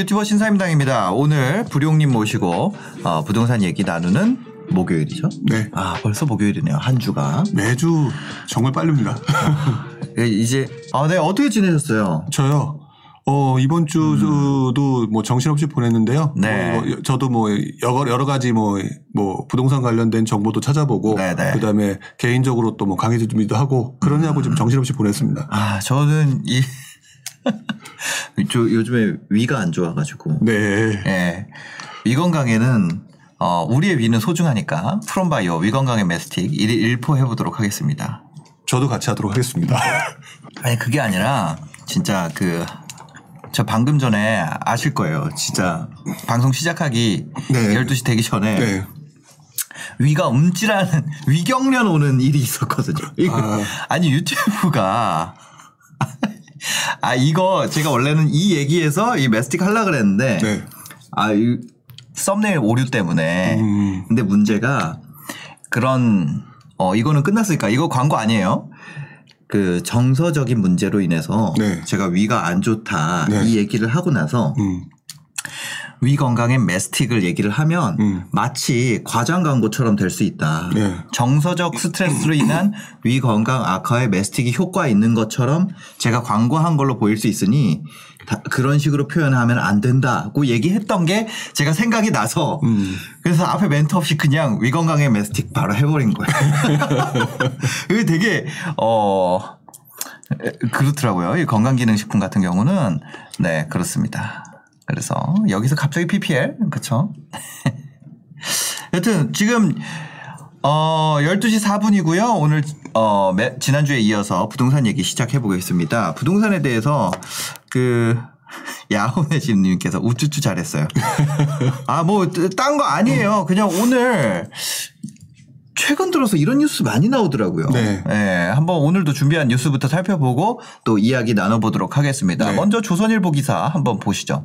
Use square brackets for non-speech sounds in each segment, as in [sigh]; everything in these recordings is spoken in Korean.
유튜버 신사임당입니다. 오늘 부룡님 모시고 어, 부동산 얘기 나누는 목요일이죠? 네. 아, 벌써 목요일이네요. 한 주가. 매주 정말 빠릅니다. [laughs] 예, 이제 아, 네, 어떻게 지내셨어요? 저요. 어, 이번 주도 뭐 정신없이 보냈는데요. 음. 네. 뭐 저도 뭐 여러, 여러 가지 뭐, 뭐 부동산 관련된 정보도 찾아보고 네, 네. 그 다음에 개인적으로 또 뭐 강의 준비도 하고 그러냐고 좀 정신없이 보냈습니다. 아, 저는 이 저 요즘에 위가 안 좋아가지고. 네. 예. 위 건강에는 어, 우리의 위는 소중하니까 프롬바이오 위 건강의 메스틱 1일 1포 해보도록 하겠습니다. 저도 같이 하도록 하겠습니다. [laughs] 아니 그게 아니라 진짜 그 저 방금 전에 아실 거예요. 진짜 방송 시작하기 네. 12시 되기 전에 네. 위가 움찔하는 위경련 오는 일이 있었거든요. 아. 아니 유튜브가 [laughs] 아 이거 제가 원래는 이 얘기에서 이 메스틱 하려 그랬는데 네. 아, 이 썸네일 오류 때문에. 음. 근데 문제가 그런 어 이거는 끝났으니까 이거 광고 아니에요. 그 정서적인 문제로 인해서 네. 제가 위가 안 좋다 네. 이 얘기를 하고 나서 음. 위 건강의 메스틱을 얘기를 하면 음. 마치 과장 광고처럼 될 수 있다. 네. 정서적 스트레스로 인한 위 건강 악화에 메스틱이 효과 있는 것처럼 제가 광고한 걸로 보일 수 있으니 다- 그런 식으로 표현하면 안 된다고 얘기했던 게 제가 생각이 나서 음. 그래서 앞에 멘트 없이 그냥 위 건강의 메스틱 바로 해버린 거예요. [laughs] 이게 되게 어 에, 그렇더라고요. 이 건강기능식품 같은 경우는 네 그렇습니다. 그래서 여기서 갑자기 PPL 그쵸? [laughs] 여튼 지금 어 12시 4분이고요. 오늘 어 매- 지난주에 이어서 부동산 얘기 시작해 보겠습니다. 부동산에 대해서 그 [laughs] 야호네 집 님께서 우쭈쭈 잘했어요. 아 뭐 딴 거 아니에요. 그냥 오늘 최근 들어서 이런 뉴스 많이 나오더라고요. 네. 예, 한번 오늘도 준비한 뉴스부터 살펴보고 또 이야기 나눠보도록 하겠습니다. 네. 먼저 조선일보 기사 한번 보시죠.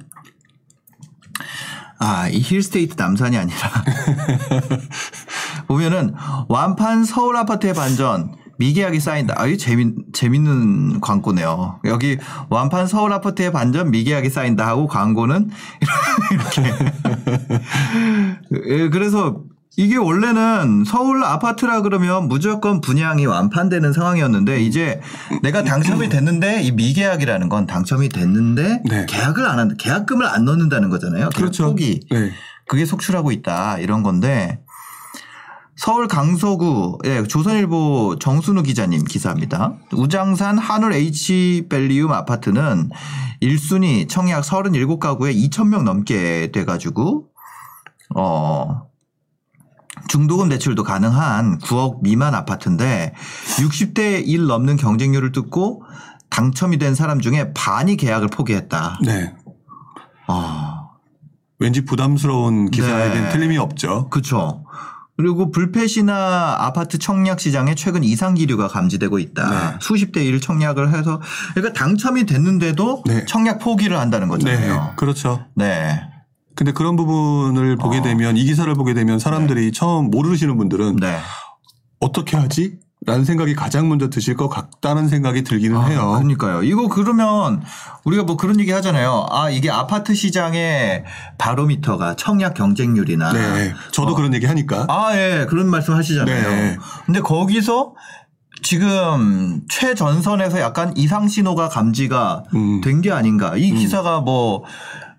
아, 이 힐스테이트 남산이 아니라 [laughs] 보면은 완판 서울 아파트의 반전 미계약이 쌓인다. 아, 이 재밌, 재밌는 광고네요. 여기 완판 서울 아파트의 반전 미계약이 쌓인다 하고 광고는 [laughs] 이렇게. 예, 그래서 이게 원래는 서울 아파트라 그러면 무조건 분양이 완판되는 상황이었는데 이제 내가 당첨이 됐는데 이 미계약이라는 건 당첨이 됐는데 네. 계약을 안 한다. 계약금을 안 넣는다는 거잖아요. 그렇죠. 폭이. 네. 그게 속출하고 있다 이런 건데 서울 강서구 예, 조선일보 정순우 기자님 기사입니다. 우장산 한울 H 벨리움 아파트는 1순위 청약 37가구에 2,000명 넘게 돼가지고 어 중도금 대출도 가능한 9억 미만 아파트인데 60대 1 넘는 경쟁률을 뚫고 당첨이 된 사람 중에 반이 계약을 포기했다. 네. 아. 왠지 부담스러운 기사에 네. 대한 틀림이 없죠. 그렇죠. 그리고 불패시나 아파트 청약 시장에 최근 이상 기류가 감지되고 있다. 네. 수십 대 일 청약을 해서 그러니까 당첨이 됐는데도 네. 청약 포기를 한다는 네. 거잖아요. 그렇죠. 네. 근데 그런 부분을 보게 어. 되면 이 기사를 보게 되면 사람들이 처음 모르시는 분들은 네. 어떻게 하지? 라는 생각이 가장 먼저 드실 것 같다는 생각이 들기는 아, 해요. 그러니까요. 이거 그러면 우리가 뭐 그런 얘기 하잖아요. 아, 이게 아파트 시장의 바로미터가 청약 경쟁률이나 네. 저도 어. 그런 얘기 하니까. 아, 예. 그런 말씀 하시잖아요. 네. 근데 거기서 지금 최전선에서 약간 이상 신호가 감지가 음. 된게 아닌가. 이 기사가 뭐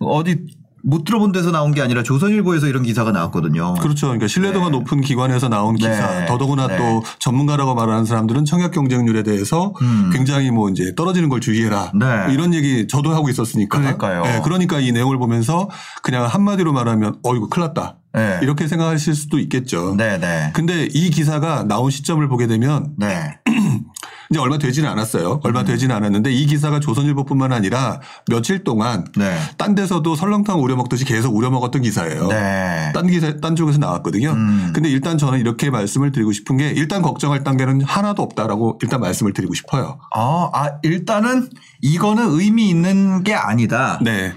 어디 못 들어본 데서 나온 게 아니라 조선일보에서 이런 기사가 나왔거든요. 그렇죠. 그러니까 신뢰도가 높은 기관에서 나온 기사. 네. 더더구나 네. 또 전문가라고 말하는 사람들은 청약 경쟁률에 대해서 음. 굉장히 뭐 이제 떨어지는 걸 주의해라. 네. 이런 얘기 저도 하고 있었으니까. 그러니까요. 네, 그러니까 이 내용을 보면서 그냥 한마디로 말하면 어 이거 큰일 났다. 네. 이렇게 생각하실 수도 있겠죠. 네, 네. 근데 이 기사가 나온 시점을 보게 되면 네. [clears throat] 이제 얼마 되지는 않았어요. 얼마 음. 되지는 않았는데 이 기사가 조선일보뿐만 아니라 며칠 동안 네. 딴 데서도 설렁탕 우려 먹듯이 계속 우려 먹었던 기사예요. 네. 딴 기사 딴 쪽에서 나왔거든요. 음. 근데 일단 저는 이렇게 말씀을 드리고 싶은 게 일단 걱정할 단계는 하나도 없다라고 일단 말씀을 드리고 싶어요. 아, 아, 일단은 이거는 의미 있는 게 아니다. 네.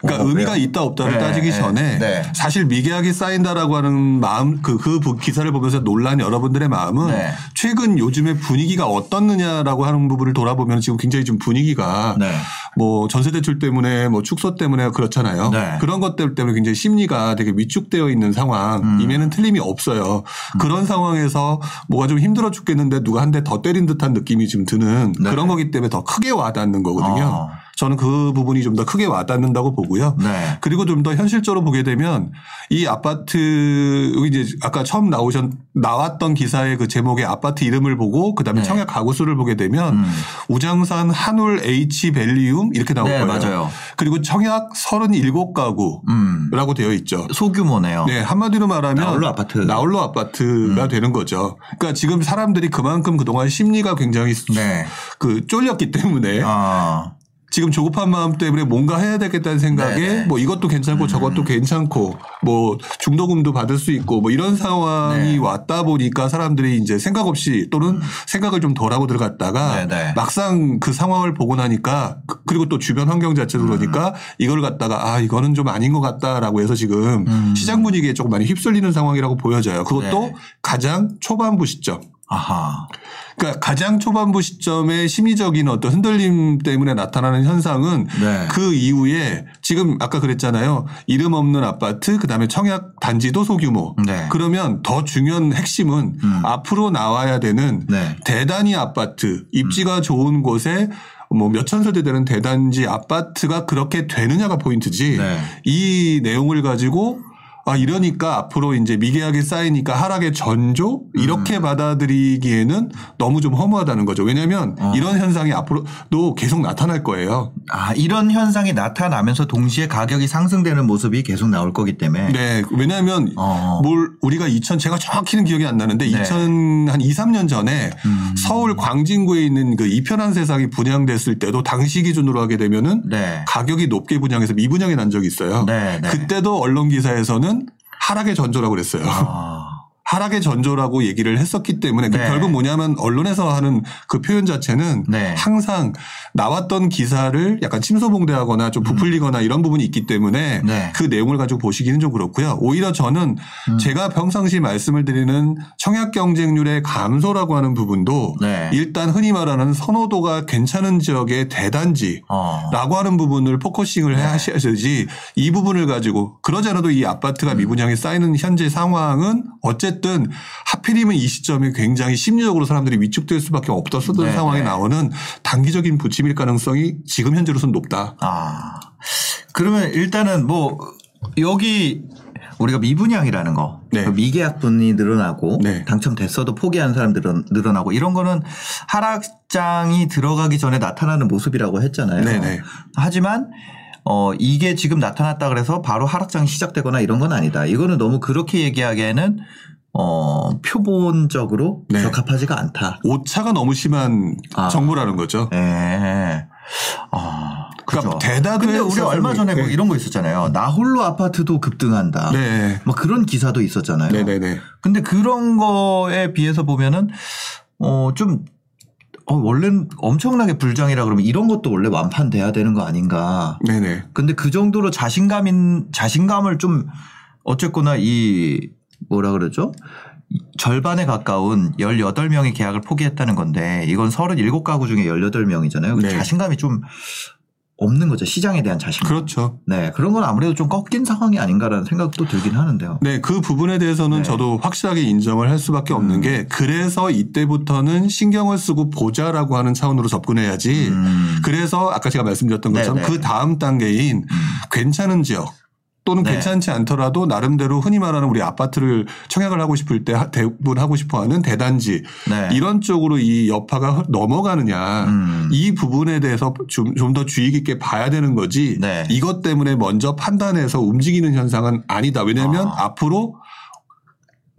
그러니까 어, 의미가? 있다 없다를 네, 따지기 네, 전에 네. 사실 미계약이 쌓인다라고 하는 마음 그, 그 부- 기사를 보면서 놀란 여러분들의 마음은 네. 최근 요즘의 분위기가 어떻느냐라고 하는 부분을 돌아보면 지금 굉장히 좀 분위기가 네. 뭐 전세 대출 때문에 뭐 축소 때문에 그렇잖아요. 네. 그런 것들 때문에 굉장히 심리가 되게 위축되어 있는 음. 상황임에는 틀림이 없어요. 그런 상황에서 뭐가 좀 힘들어 죽겠는데 누가 한 대 더 때린 듯한 느낌이 좀 드는 네. 그런 거기 때문에 더 크게 와닿는 거거든요. 어. 저는 그 부분이 좀 더 크게 와닿는다고 보고요. 네. 그리고 좀 더 현실적으로 보게 되면 이 아파트 여기 이제 아까 처음 나오셨 나왔던 기사의 그 제목의 아파트 이름을 보고 그다음에 네. 청약 가구 수를 보게 되면 음. 우장산 한울 H 벨리움 이렇게 나올 네, 거예요. 맞아요. 그리고 청약 37가구라고 음. 되어 있죠. 소규모네요. 네, 한마디로 말하면 나홀로 아파트. 나홀로 아파트가 음. 되는 거죠. 그러니까 지금 사람들이 그만큼 그동안 심리가 굉장히 네. 그 쫄렸기 때문에 아. 지금 조급한 마음 때문에 뭔가 해야 되겠다는 생각에 네네. 음. 뭐 이것도 괜찮고 저것도 괜찮고 뭐 중도금도 받을 수 있고 뭐 이런 상황이 네. 왔다 보니까 사람들이 이제 생각 없이 또는 생각을 좀 덜 하고 들어갔다가 음. 네네. 막상 그 상황을 보고 나니까 그- 그리고 또 주변 환경 자체도 음. 그러니까 이걸 갖다가 아 이거는 좀 아닌 것 같다라고 해서 지금 음. 시장 분위기에 조금 많이 휩쓸리는 상황이라고 보여져요. 그것도 네. 가장 초반부 시점. 아하. 그러니까 가장 초반부 시점의 심리적인 어떤 흔들림 때문에 나타나는 현상은 네. 그 이후에 지금 아까 그랬잖아요. 이름 없는 아파트 그다음에 청약 단지도 소규모. 네. 그러면 더 중요한 핵심은 음. 앞으로 나와야 되는 네. 대단위 아파트 입지가 좋은 곳에 뭐 몇천 세대 되는 대단지 아파트가 그렇게 되느냐가 포인트지. 네. 이 내용을 가지고 아 이러니까 앞으로 이제 미계약이 쌓이니까 하락의 전조 이렇게 받아들이기에는 너무 좀 허무하다는 거죠. 왜냐하면 어. 이런 현상이 앞으로도 계속 나타날 거예요. 아, 이런 현상이 나타나면서 동시에 가격이 상승되는 모습이 계속 나올 거기 때문에. 네, 왜냐하면 어. 뭘 우리가 2000 제가 정확히는 기억이 안 나는데 네. 2000한 2, 3년 전에 음. 서울 광진구에 있는 그 이편한 세상이 분양됐을 때도 당시 기준으로 하게 되면은 네. 가격이 높게 분양해서 미분양이 난 적이 있어요. 네, 네. 그때도 언론 기사에서는 하락의 전조라고 그랬어요. 아. 하락의 전조라고 얘기를 했었기 때문에 그 네. 결국 뭐냐면 언론에서 하는 그 표현 자체는 네. 항상 나왔던 기사를 약간 침소봉대하거나 좀 부풀리거나 이런 부분이 있기 때문에 음. 네. 그 내용을 가지고 보시기는 좀 그렇고요. 오히려 저는 음. 제가 평상시 말씀을 드리는 청약 경쟁률의 감소라고 하는 부분도 네. 일단 흔히 말하는 선호도가 괜찮은 지역의 대단지 어. 라고 하는 부분을 focusing을 네. 하셔야지 이 부분을 가지고 그러지 않아도 이 아파트가 음. 미분양이 쌓이는 현재 상황은 어쨌든 하필이면 이 시점에 굉장히 심리적으로 사람들이 위축될 수밖에 없었던 네, 상황에 네. 나오는 단기적인 부침일 가능성이 지금 현재로서는 높다. 아. 그러면 일단은 뭐 여기 우리가 미분양이라는 거, 네. 그 미계약분이 늘어나고 네. 당첨됐어도 포기하는 사람들은 늘어나고 이런 거는 하락장이 들어가기 전에 나타나는 모습이라고 했잖아요. 네네. 하지만 어 이게 지금 나타났다 그래서 바로 하락장이 시작되거나 이런 건 아니다. 이거는 너무 그렇게 얘기하기에는 어 표본적으로 네. 적합하지가 않다. 오차가 너무 심한 아. 정보라는 거죠. 예. 아. 그러니까. 대다수의 근데 우리 얼마 전에 뭐 네. 이런 거 있었잖아요. 나홀로 아파트도 급등한다. 네. 뭐 그런 기사도 있었잖아요. 네네네. 근데 그런 거에 비해서 보면은 어좀 어, 원래는 엄청나게 불장이라 그러면 이런 것도 원래 완판돼야 되는 거 아닌가. 네네. 근데 그 정도로 자신감인 자신감을 좀 어쨌거나 이 뭐라 그러죠? 이 절반에 가까운 18명의 계약을 포기했다는 건데 이건 37가구 중에 18명이잖아요. 네. 자신감이 좀 없는 거죠. 시장에 대한 자신감. 그렇죠. 네. 그런 건 아무래도 좀 꺾인 상황이 아닌가라는 생각도 들긴 하는데요. 네, 그 부분에 대해서는 네. 저도 확실하게 인정을 할 수밖에 없는 음. 게 그래서 이때부터는 신경을 쓰고 보자라고 하는 차원으로 접근해야지. 음. 그래서 아까 제가 말씀드렸던 네, 것처럼 네. 그 다음 단계인 음. 괜찮은 지역 또는 네. 괜찮지 않더라도 나름대로 흔히 말하는 우리 아파트를 청약을 하고 싶을 때 하- 대부분 하고 싶어 하는 대단지 네. 이런 쪽으로 이 여파가 흐- 넘어가느냐 음. 이 부분에 대해서 좀 더 주의 깊게 봐야 되는 거지 네. 이것 때문에 먼저 판단해서 움직이는 현상은 아니다. 왜냐하면 아. 앞으로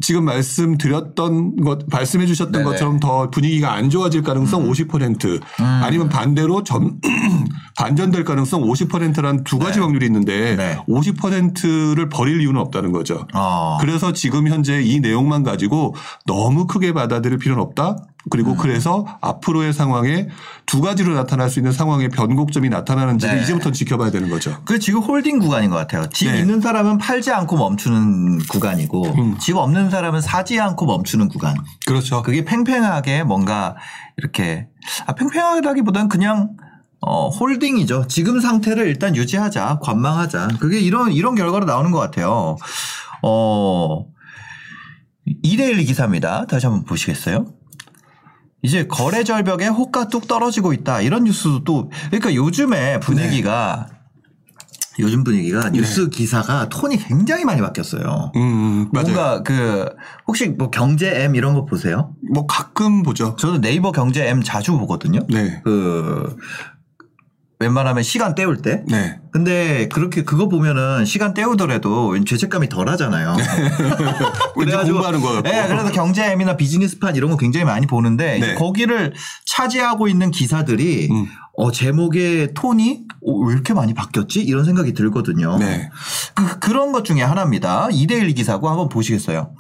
지금 말씀드렸던 것, 말씀해 주셨던 네네. 것처럼 더 분위기가 안 좋아질 가능성 50% 아니면 반대로 전, [clears throat] 반전될 가능성 50%란 두 가지 확률이 있는데 네. 50%를 버릴 이유는 없다는 거죠. 어. 그래서 지금 현재 이 내용만 가지고 너무 크게 받아들일 필요는 없다. 그리고 그래서 앞으로의 상황에 두 가지로 나타날 수 있는 상황의 변곡점이 나타나는지를 네. 이제부터 지켜봐야 되는 거죠. 그 지금 홀딩 구간인 것 같아요. 집 네. 있는 사람은 팔지 않고 멈추는 구간이고 음. 집 없는 사람은 사지 않고 멈추는 구간. 그렇죠. 그게 팽팽하게 뭔가 이렇게 아, 팽팽하다기보다는 그냥 어, 홀딩이죠. 지금 상태를 일단 유지하자, 관망하자. 그게 이런 이런 결과로 나오는 것 같아요. 어, 2대1 기사입니다. 다시 한번 보시겠어요? 이제 거래 절벽에 호가 뚝 떨어지고 있다. 이런 뉴스도 또 그러니까 요즘에 분위기가 요즘 분위기가 뉴스 기사가 톤이 굉장히 많이 바뀌었어요. 음, 맞아요. 뭔가 그 혹시 뭐 경제 M 이런 거 보세요? 뭐 가끔 보죠. 저도 네이버 경제 M 자주 보거든요. 네. 그 웬만하면 시간 때울 때. 네. 근데 그렇게 그거 보면은 시간 때우더라도 왠 죄책감이 덜 하잖아요. [laughs] 왠지 공부하는 거 같고. 네, 그래서 경제 M이나 비즈니스판 이런 거 굉장히 많이 보는데 네. 거기를 차지하고 있는 기사들이 음. 어, 제목의 톤이 어, 왜 이렇게 많이 바뀌었지? 이런 생각이 들거든요. 네. 그, 그런 것 중에 하나입니다. 2대1 기사고 한번 보시겠어요.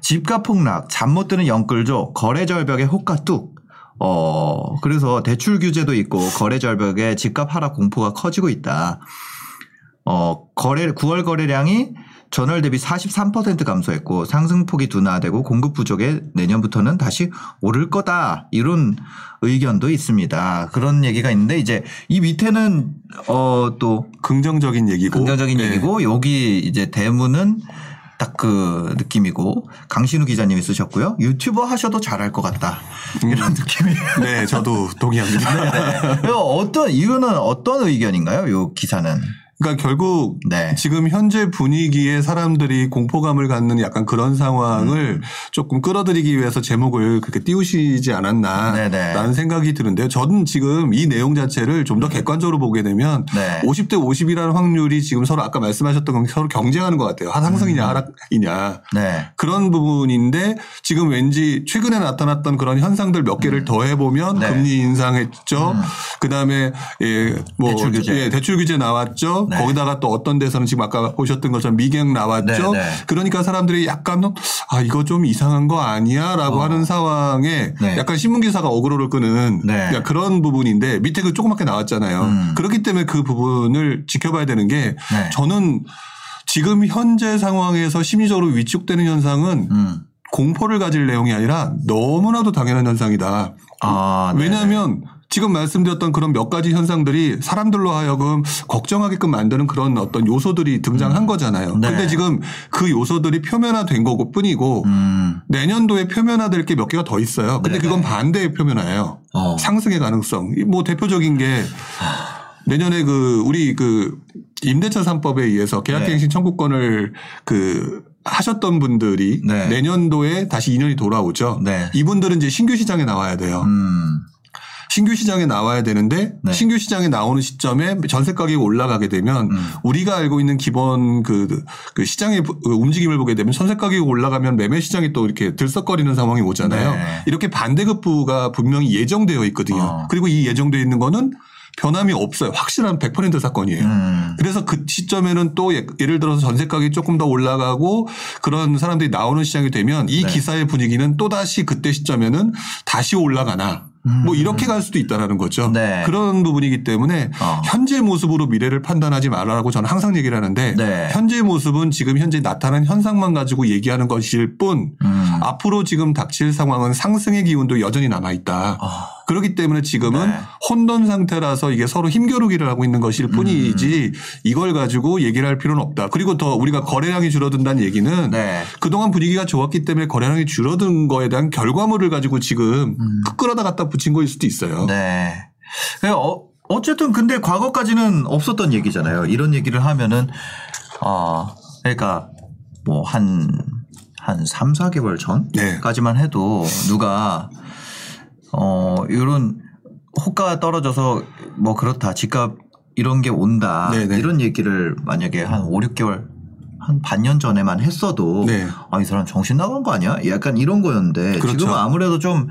집값 폭락, 잠 못 드는 영끌족, 거래 절벽에 호가 뚝. 어, 그래서 대출 규제도 있고 거래 절벽에 집값 하락 공포가 커지고 있다. 어, 거래 9월 거래량이 전월 대비 43% 감소했고 상승폭이 둔화되고 공급 부족에 내년부터는 다시 오를 거다. 이런 의견도 있습니다. 그런 얘기가 있는데 이제 이 밑에는 어 또 긍정적인 얘기고. 긍정적인 네. 얘기고 여기 이제 대문은 딱 그 느낌이고 강신우 기자님이 쓰셨고요. 유튜버 하셔도 잘할 것 같다. 이런 느낌이. [laughs] 네, 저도 동의합니다. 이거 어떤 이거는 어떤 의견인가요? 요 기사는. 그러니까 결국 네. 지금 현재 분위기에 사람들이 공포감을 갖는 약간 그런 상황을 음. 조금 끌어들이기 위해서 제목을 그렇게 띄우시지 않았나라는 네네. 생각이 드는데요. 저는 지금 이 내용 자체를 좀 더 객관적으로 보게 되면 네. 50대 50이라는 확률이 지금 서로 아까 말씀하셨던 건 서로 경쟁하는 것 같아요. 한 상승이냐 하락이냐. 네. 그런 부분인데 지금 왠지 최근에 나타났던 그런 현상들 몇 개를 더해 보면 네. 금리 인상했죠. 그다음에 예, 뭐 대출 규제. 예, 대출 규제 나왔죠. 네. 거기다가 또 어떤 데서는 지금 아까 보셨던 것처럼 미경 나왔죠. 네, 네. 그러니까 사람들이 약간 아 이거 좀 이상한 거 아니야라고 어. 하는 상황에 네. 약간 신문 기사가 어그로를 끄는 네. 그러니까 그런 부분인데 밑에 그 조그맣게 나왔잖아요. 음. 그렇기 때문에 그 부분을 지켜봐야 되는 게 네. 저는 지금 현재 상황에서 심리적으로 위축되는 현상은 음. 공포를 가질 내용이 아니라 너무나도 당연한 현상이다. 아, 네. 왜냐하면 지금 말씀드렸던 그런 몇 가지 현상들이 사람들로 하여금 걱정하게끔 만드는 그런 어떤 요소들이 등장한 거잖아요. 네. 근데 지금 그 요소들이 표면화된 거고 뿐이고 음. 내년도에 표면화될 게 몇 개가 더 있어요. 근데 네네. 그건 반대의 표면화예요. 어. 상승의 가능성. 이뭐 대표적인 게 내년에 그 우리 그 임대차 3법에 의해서 네. 계약갱신 청구권을 그 하셨던 분들이 네. 내년도에 다시 2년이 돌아오죠. 네. 이분들은 이제 신규 시장에 나와야 돼요. 음. 신규 시장에 나와야 되는데 네. 신규 시장에 나오는 시점에 전세 가격이 올라가게 되면 음. 우리가 알고 있는 기본 그, 그 시장의 부- 그 움직임을 보게 되면 전세 가격이 올라가면 매매 시장이 또 이렇게 들썩거리는 상황이 오잖아요. 네. 이렇게 반대급부가 분명히 예정되어 있거든요. 어. 그리고 이 예정되어 있는 거는 변함이 없어요. 확실한 100% 사건이에요. 음. 그래서 그 시점에는 또 예- 예를 들어서 전세 가격이 조금 더 올라가고 그런 사람들이 나오는 시장이 되면 이 네. 기사의 분위기는 또 다시 그때 시점에는 다시 올라가나 뭐 이렇게 갈 수도 있다라는 거죠. 음. 네. 그런 부분이기 때문에 어. 현재 모습으로 미래를 판단하지 말라고 저는 항상 얘기를 하는데 네. 현재 모습은 지금 현재 나타난 현상만 가지고 얘기하는 것일 뿐 음. 앞으로 지금 닥칠 상황은 상승의 기운도 여전히 남아 있다. 어. 그렇기 때문에 지금은 네. 혼돈 상태라서 이게 서로 힘겨루기를 하고 있는 것일 뿐이지 이걸 가지고 얘기를 할 필요는 없다. 그리고 더 우리가 거래량이 줄어든다는 얘기는 네. 그동안 분위기가 좋았기 때문에 거래량이 줄어든 거에 대한 결과물을 가지고 지금 끌어다 갖다 붙인 거일 수도 있어요. 음. 네. 그러니까 어, 어쨌든 근데 과거까지는 없었던 얘기잖아요. 이런 얘기를 하면은 아 그러니까 뭐 한 한 3, 4개월 네. 전까지만 해도 누가 어 이런 호가가 떨어져서 뭐 그렇다. 집값 이런 게 온다. 네네. 이런 얘기를 만약에 한 5, 6개월 한 반년 전에만 했어도 네. 아, 이 사람 정신 나간 거 아니야? 약간 이런 거였는데 그렇죠. 지금은 아무래도 좀,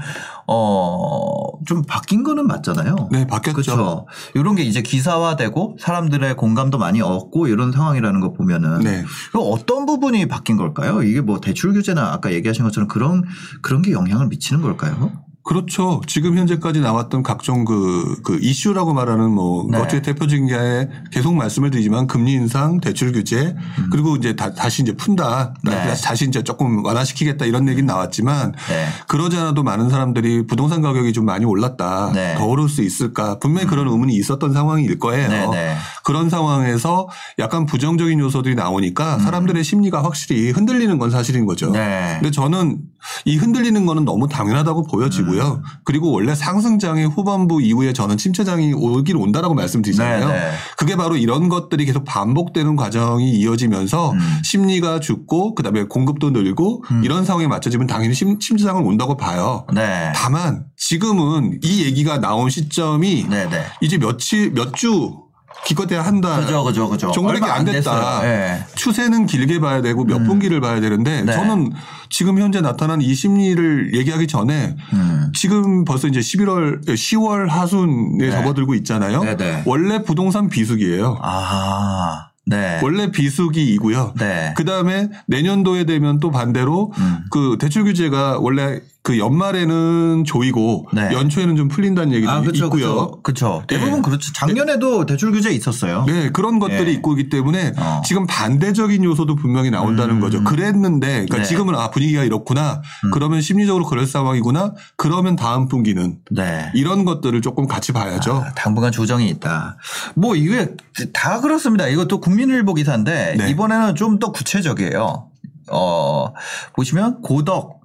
어, 좀 바뀐 거는 맞잖아요. 네, 바뀌었죠. 그렇죠. 이런 게 이제 기사화되고 사람들의 공감도 많이 얻고 이런 상황이라는 거 보면은 네. 어떤 부분이 바뀐 걸까요? 이게 뭐 대출 규제나 아까 얘기하신 것처럼 그런 그런 게 영향을 미치는 걸까요? 그렇죠. 지금 현재까지 나왔던 각종 그, 그 이슈라고 말하는 뭐, 네. 어떻게 대표적인 게 계속 말씀을 드리지만 금리 인상, 대출 규제, 그리고 이제 다, 다시 이제 푼다. 음. 네. 다시 이제 조금 완화시키겠다 이런 얘기는 나왔지만 네. 그러지 않아도 많은 사람들이 부동산 가격이 좀 많이 올랐다. 네. 더 오를 수 있을까. 분명히 그런 의문이 있었던 상황일 거예요. 네, 네. 그런 상황에서 약간 부정적인 요소들이 나오니까 사람들의 심리가 확실히 흔들리는 건 사실인 거죠. 음. 네. 근데 저는 이 흔들리는 거는 너무 당연하다고 보여지고요. 음. 그리고 원래 상승장의 후반부 이후에 저는 침체장이 오길 온다라고 말씀드리잖아요. 네, 네. 그게 바로 이런 것들이 계속 반복되는 과정이 이어지면서 음. 심리가 죽고 그다음에 공급도 늘고 음. 이런 상황에 맞춰지면 당연히 심, 침체장은 온다고 봐요. 네. 다만 지금은 이 얘기가 나온 시점이 네, 네. 이제 며칠 몇 주 기껏해야 한다 그죠, 그죠, 그죠. 얼마 안 됐다. 네. 추세는 길게 봐야 되고 몇 분기를 봐야 되는데 네. 저는 지금 현재 나타난 이 심리를 얘기하기 전에 음. 지금 벌써 이제 11월, 10월 하순에 네. 접어들고 있잖아요. 네, 네. 원래 부동산 비수기예요. 아, 네. 원래 비수기이고요. 네. 그 다음에 내년도에 되면 또 반대로 음. 그 대출 규제가 원래 그 연말에는 조이고 네. 연초에는 좀 풀린다는 얘기도 아, 그렇죠, 있고요. 그렇죠. 그렇죠. 대부분 네. 그렇죠. 작년에도 대출 규제 있었어요. 네, 그런 것들이 예. 있고 있기 때문에 어. 지금 반대적인 요소도 분명히 나온다는 음. 거죠. 그랬는데, 그러니까 네. 지금은 아, 분위기가 이렇구나. 음. 그러면 심리적으로 그럴 상황이구나. 그러면 다음 분기는 네. 이런 것들을 조금 같이 봐야죠. 아, 당분간 조정이 있다. 뭐 이게 다 그렇습니다. 이것도 국민일보 기사인데 네. 이번에는 좀 더 구체적이에요. 어, 보시면 고덕,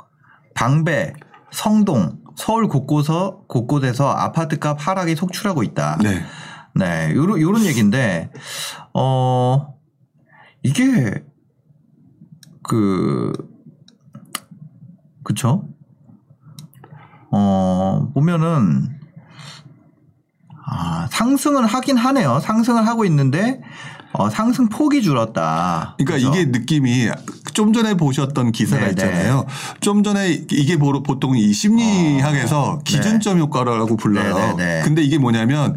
방배, 성동, 서울 곳곳서 곳곳에서 아파트값 하락이 속출하고 있다. 네. 네, 요런, 요런 얘기인데, 어, 이게, 그, 그쵸? 어, 보면은, 아, 상승은 하긴 하네요. 상승을 하고 있는데, 어, 상승 폭이 줄었다. 그러니까 그죠? 이게 느낌이 좀 전에 보셨던 기사가 네, 있잖아요. 좀 전에 이게 보통 이 심리학에서 어, 기준점 효과라고 불러요. 네, 네, 네. 근데 이게 뭐냐면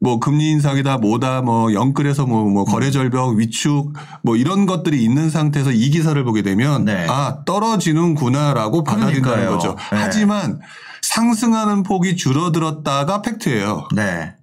뭐 금리 인상이다 뭐다 뭐 영끌에서 뭐, 뭐 거래 절벽 위축 뭐 이런 것들이 있는 상태에서 이 기사를 보게 되면 네. 아 떨어지는구나라고 받아들인다는 그러니까요. 거죠. 네. 하지만 상승하는 폭이 줄어들었다가 팩트예요. 네.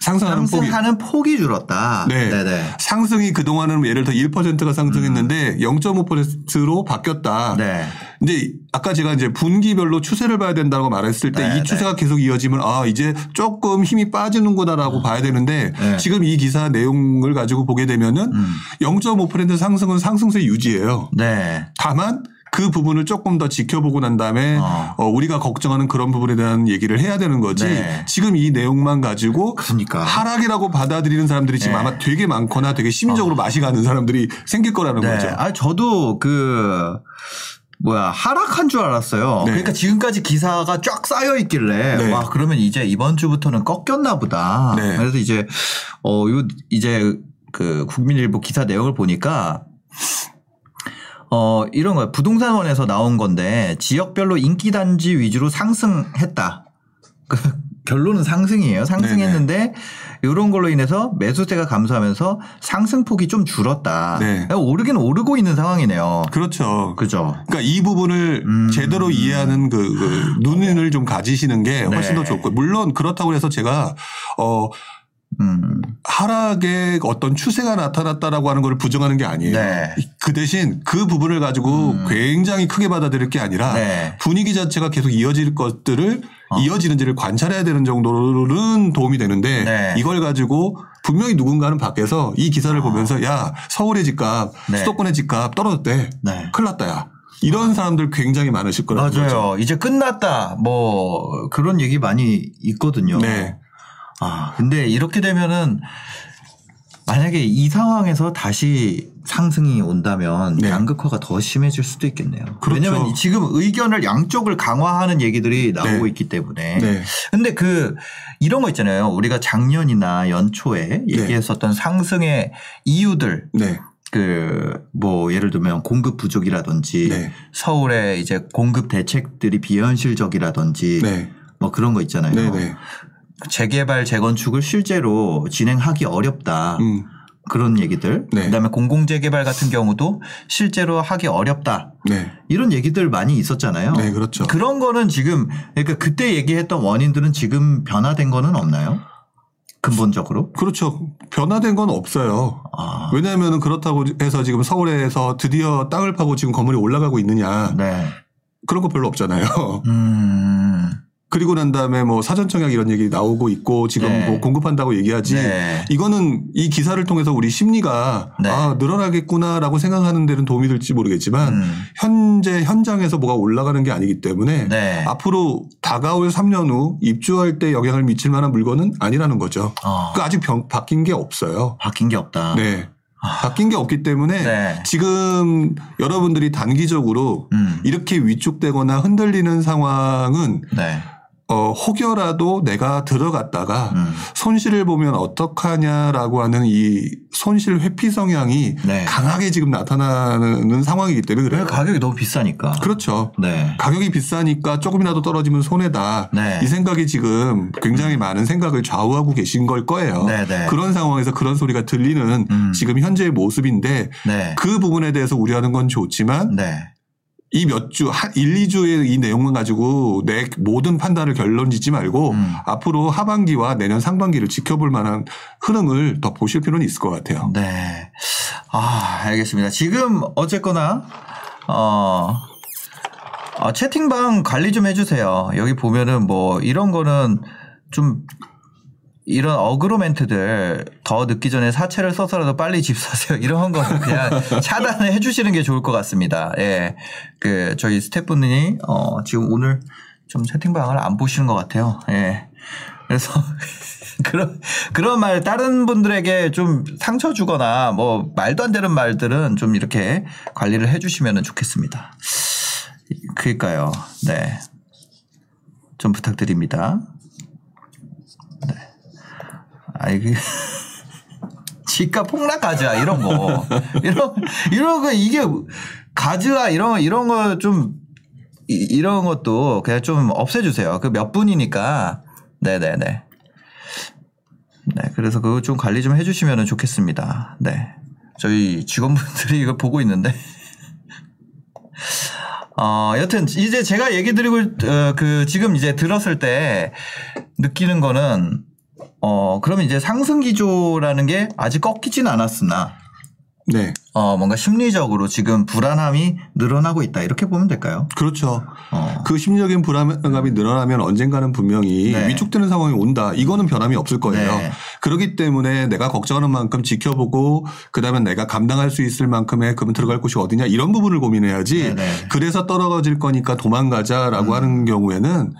상승하는 폭이 상승하는 폭이 줄었다. 네. 네네. 상승이 그동안은 예를 들어 1%가 상승했는데 0.5%로 바뀌었다. 음. 네. 근데 아까 제가 이제 분기별로 추세를 봐야 된다고 말했을 때이 네, 추세가 계속 이어지면 아 이제 조금 힘이 빠지는구나라고 봐야 되는데 네. 지금 이 기사 내용을 가지고 보게 되면은 음. 0.5% 상승은 상승세 유지예요. 네. 다만 그 부분을 조금 더 지켜보고 난 다음에 어. 어, 우리가 걱정하는 그런 부분에 대한 얘기를 해야 되는 거지 네. 지금 이 내용만 가지고 그러니까. 하락이라고 받아들이는 사람들이 지금 네. 아마 되게 많거나 되게 심리적으로 맛이 가는 사람들이 생길 거라는 네. 거죠. 아, 저도 그, 뭐야, 하락한 줄 알았어요. 네. 그러니까 지금까지 기사가 쫙 쌓여 있길래, 네. 와, 그러면 이제 이번 주부터는 꺾였나 보다. 네. 그래서 이제, 어, 요, 이제 그 국민일보 기사 내용을 보니까, 어, 이런 거예요. 부동산원에서 나온 건데, 지역별로 인기 단지 위주로 상승했다. 그 결론은 상승이에요. 상승했는데 이런 걸로 인해서 매수세가 감소하면서 상승폭이 좀 줄었다. 네. 오르긴 오르고 있는 상황이네요. 그렇죠. 그죠? 그러니까 이 부분을 음. 제대로 이해하는 그, 그 눈을 좀 가지시는 게 훨씬 네. 더 좋고 물론 그렇다고 해서 제가 어 음. 하락의 어떤 추세가 나타났다라고 하는 걸 부정하는 게 아니에요. 네. 그 대신 그 부분을 가지고 음. 굉장히 크게 받아들일 게 아니라 네. 분위기 자체가 계속 이어질 것들을 어. 이어지는지를 관찰해야 되는 정도로는 도움이 되는데 네. 이걸 가지고 분명히 누군가는 밖에서 이 기사를 보면서 야 서울의 집값 어. 네. 수도권의 집값 떨어졌대 네. 큰일 났다 야 이런 사람들 굉장히 많으실 거라는 맞아요. 거죠. 이제 끝났다. 뭐 그런 얘기 많이 있거든요. 네. 아, 근데 이렇게 되면은 만약에 이 상황에서 다시 상승이 온다면 네. 양극화가 더 심해질 수도 있겠네요. 그렇죠. 왜냐하면 지금 의견을 양쪽을 강화하는 얘기들이 나오고 네. 있기 때문에. 네. 근데 그 이런 거 있잖아요. 우리가 작년이나 연초에 네. 얘기했었던 상승의 이유들 네. 그뭐 예를 들면 공급 부족이라든지 네. 서울의 이제 공급 대책들이 비현실적이라든지 네. 뭐 그런 거 있잖아요. 네, 네. 재개발 재건축을 실제로 진행하기 어렵다. 음. 그런 얘기들. 네. 그다음에 공공 재개발 같은 경우도 실제로 하기 어렵다. 네. 이런 얘기들 많이 있었잖아요. 네, 그렇죠. 그런 거는 지금 그러니까 그때 얘기했던 원인들은 지금 변화된 거는 없나요? 근본적으로? 그렇죠. 변화된 건 없어요. 아, 왜냐하면 그렇다고 해서 지금 서울에서 드디어 땅을 파고 지금 건물이 올라가고 있느냐. 네. 그런 거 별로 없잖아요. 음. 그리고 난 다음에 뭐 사전 청약 이런 얘기 나오고 있고 지금 네. 뭐 공급한다고 얘기하지. 네. 이거는 이 기사를 통해서 우리 심리가 네. 아, 늘어나겠구나라고 생각하는 데는 도움이 될지 모르겠지만 음. 현재 현장에서 뭐가 올라가는 게 아니기 때문에 네. 앞으로 다가올 3년 후 입주할 때 영향을 미칠 만한 물건은 아니라는 거죠. 어, 그 아직 변- 바뀐 게 없어요. 바뀐 게 없다. 네. 바뀐 게 없기 때문에 네. 지금 여러분들이 단기적으로 음. 이렇게 위축되거나 흔들리는 상황은 네. 어, 혹여라도 내가 들어갔다가 음. 손실을 보면 어떡하냐라고 하는 이 손실 회피 성향이 네. 강하게 지금 나타나는 상황이기 때문에 왜 그래요. 가격이 너무 비싸니까. 그렇죠. 네. 가격이 비싸니까 조금이라도 떨어지면 손해다. 네. 이 생각이 지금 굉장히 많은 생각을 좌우하고 계신 걸 거예요. 네, 네. 그런 상황에서 그런 소리가 들리는 음. 지금 현재의 모습인데 네. 그 부분에 대해서 우려하는 건 좋지만 네. 이 몇 주, 한 1, 2주의 이 내용만 가지고 내 모든 판단을 결론 짓지 말고 음. 앞으로 하반기와 내년 상반기를 지켜볼 만한 흐름을 더 보실 필요는 있을 것 같아요. 네. 아, 알겠습니다. 지금 어쨌거나 어, 어, 채팅방 관리 좀 해주세요. 여기 보면은 뭐 이런 거는 좀 이런 어그로 멘트들 더 늦기 전에 사채를 써서라도 빨리 집 사세요. [laughs] 이런 거는 그냥 차단을 해주시는 게 좋을 것 같습니다. 예. 그 저희 스태프분이 어, 지금 오늘 좀 채팅방을 안 보시는 것 같아요. 예. 그래서 [laughs] 그런 그런 말 다른 분들에게 좀 상처 주거나 뭐 말도 안 되는 말들은 좀 이렇게 관리를 해주시면 좋겠습니다. 그니까요. 네. 좀 부탁드립니다. 네. 아이 그 [laughs] 집값 폭락 가즈아 이런 거 이런 이런 거 이게 가즈아 이런 이런 거좀 이런 것도 그냥 좀 없애주세요. 그 몇 분이니까 네네네. 네, 그래서 그거 좀 관리 좀 해주시면 좋겠습니다. 네. 저희 직원분들이 이걸 보고 있는데. [laughs] 어, 여튼, 이제 제가 얘기 드리고, 어, 그, 지금 이제 들었을 때 느끼는 거는, 어, 그러면 이제 상승 기조라는 게 아직 꺾이진 않았으나, 네. 어, 뭔가 심리적으로 지금 불안함이 늘어나고 있다. 이렇게 보면 될까요? 그렇죠. 어. 그 심리적인 불안감이 늘어나면 언젠가는 분명히 네. 위축되는 상황이 온다. 이거는 변함이 없을 거예요. 네. 그렇기 때문에 내가 걱정하는 만큼 지켜보고 그다음에 내가 감당할 수 있을 만큼의 그러면 들어갈 곳이 어디냐 이런 부분을 고민해야지. 네, 네. 그래서 떨어질 거니까 도망가자라고 하는 경우에는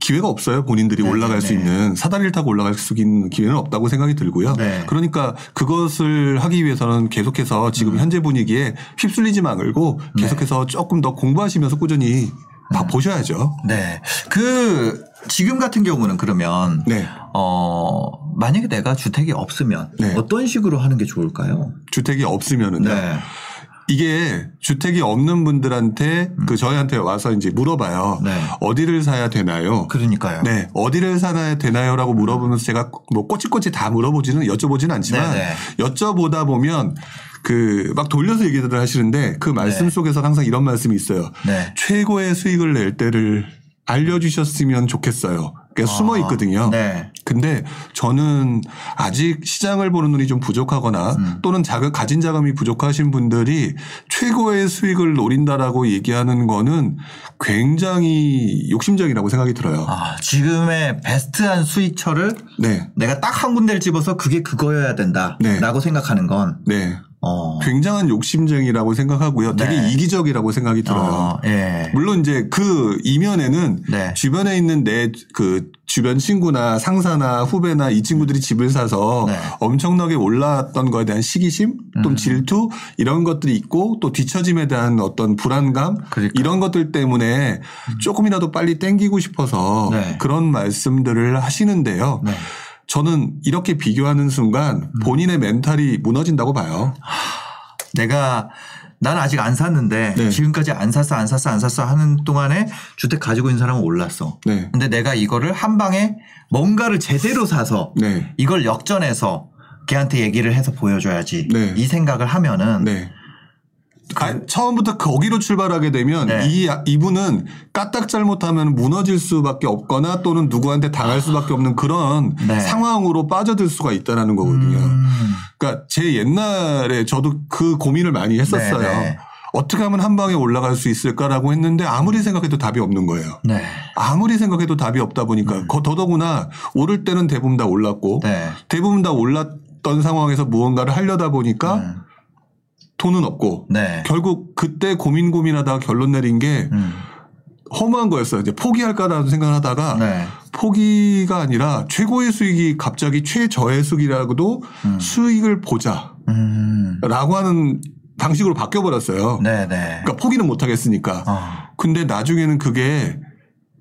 기회가 없어요. 본인들이 네, 올라갈 네, 수 네. 있는 사다리를 타고 올라갈 수 있는 기회는 없다고 생각이 들고요. 네. 그러니까 그것을 하기 위해서는 계속해서 지금 음. 현재 분위기에 휩쓸리지 말고 네. 계속해서 조금 더 공부하시면서 꾸준히 봐 보셔야죠. 네. 그, 지금 같은 경우는 그러면, 네. 어, 만약에 내가 주택이 없으면 네. 어떤 식으로 하는 게 좋을까요? 주택이 없으면은요. 네. 이게 주택이 없는 분들한테 그 저희한테 와서 이제 물어봐요. 음. 네. 어디를 사야 되나요? 그러니까요. 네, 어디를 사야 되나요라고 물어보면서 제가 뭐 꼬치꼬치 다 물어보지는 여쭤보지는 않지만 네, 여쭤보다 보면 그 막 돌려서 얘기들을 하시는데 그 말씀 네. 속에서 항상 이런 말씀이 있어요. 네. 최고의 수익을 낼 때를 알려주셨으면 좋겠어요. 그게 숨어 있거든요. 네. 근데 저는 아직 시장을 보는 눈이 좀 부족하거나 음. 또는 자금, 가진 자금이 부족하신 분들이 최고의 수익을 노린다라고 얘기하는 거는 굉장히 욕심적이라고 생각이 들어요. 아, 지금의 베스트한 수익처를 네. 내가 딱 한 군데를 집어서 그게 그거여야 된다. 네. 라고 생각하는 건, 네. 어. 굉장한 욕심쟁이라고 생각하고요. 되게 네. 이기적이라고 생각이 들어요. 어, 예. 물론 이제 그 이면에는 네. 주변에 있는 내 그 주변 친구나 상사나 후배나 이 친구들이 집을 사서 네. 엄청나게 올랐던 거에 대한 시기심 또 음. 질투 이런 것들이 있고 또 뒤처짐에 대한 어떤 불안감 그러니까. 이런 것들 때문에 조금이라도 빨리 땡기고 싶어서 네. 그런 말씀들을 하시는데요. 네. 저는 이렇게 비교하는 순간 본인의 멘탈이 무너진다고 봐요. 내가 난 아직 안 샀는데 네. 지금까지 안 샀어 안 샀어 안 샀어 하는 동안에 주택 가지고 있는 사람은 올랐어. 네. 근데 내가 이거를 한 방에 뭔가를 제대로 사서 네. 이걸 역전해서 걔한테 얘기를 해서 보여줘야지. 네. 이 생각을 하면은 네. 아, 처음부터 거기로 출발하게 되면 네. 이 이분은 까딱 잘못하면 무너질 수밖에 없거나 또는 누구한테 당할 수밖에 없는 그런 네. 상황으로 빠져들 수가 있다라는 거거든요. 음. 그러니까 제 옛날에 저도 그 고민을 많이 했었어요. 네, 네. 어떻게 하면 한 방에 올라갈 수 있을까라고 했는데 아무리 생각해도 답이 없는 거예요. 네. 아무리 생각해도 답이 없다 보니까 거- 더더구나 오를 때는 대부분 다 올랐고 네. 대부분 다 올랐던 상황에서 무언가를 하려다 보니까 음. 돈은 없고 네. 결국 그때 고민 고민하다가 결론 내린 게 음. 허무한 거였어요. 이제 포기할까라는 생각을 하다가 네. 포기가 아니라 최고의 수익이 갑자기 최저의 수익이라고도 음. 수익을 보자라고 음. 하는 방식으로 바뀌어 버렸어요. 네, 네. 그러니까 포기는 못 하겠으니까. 어. 근데 나중에는 그게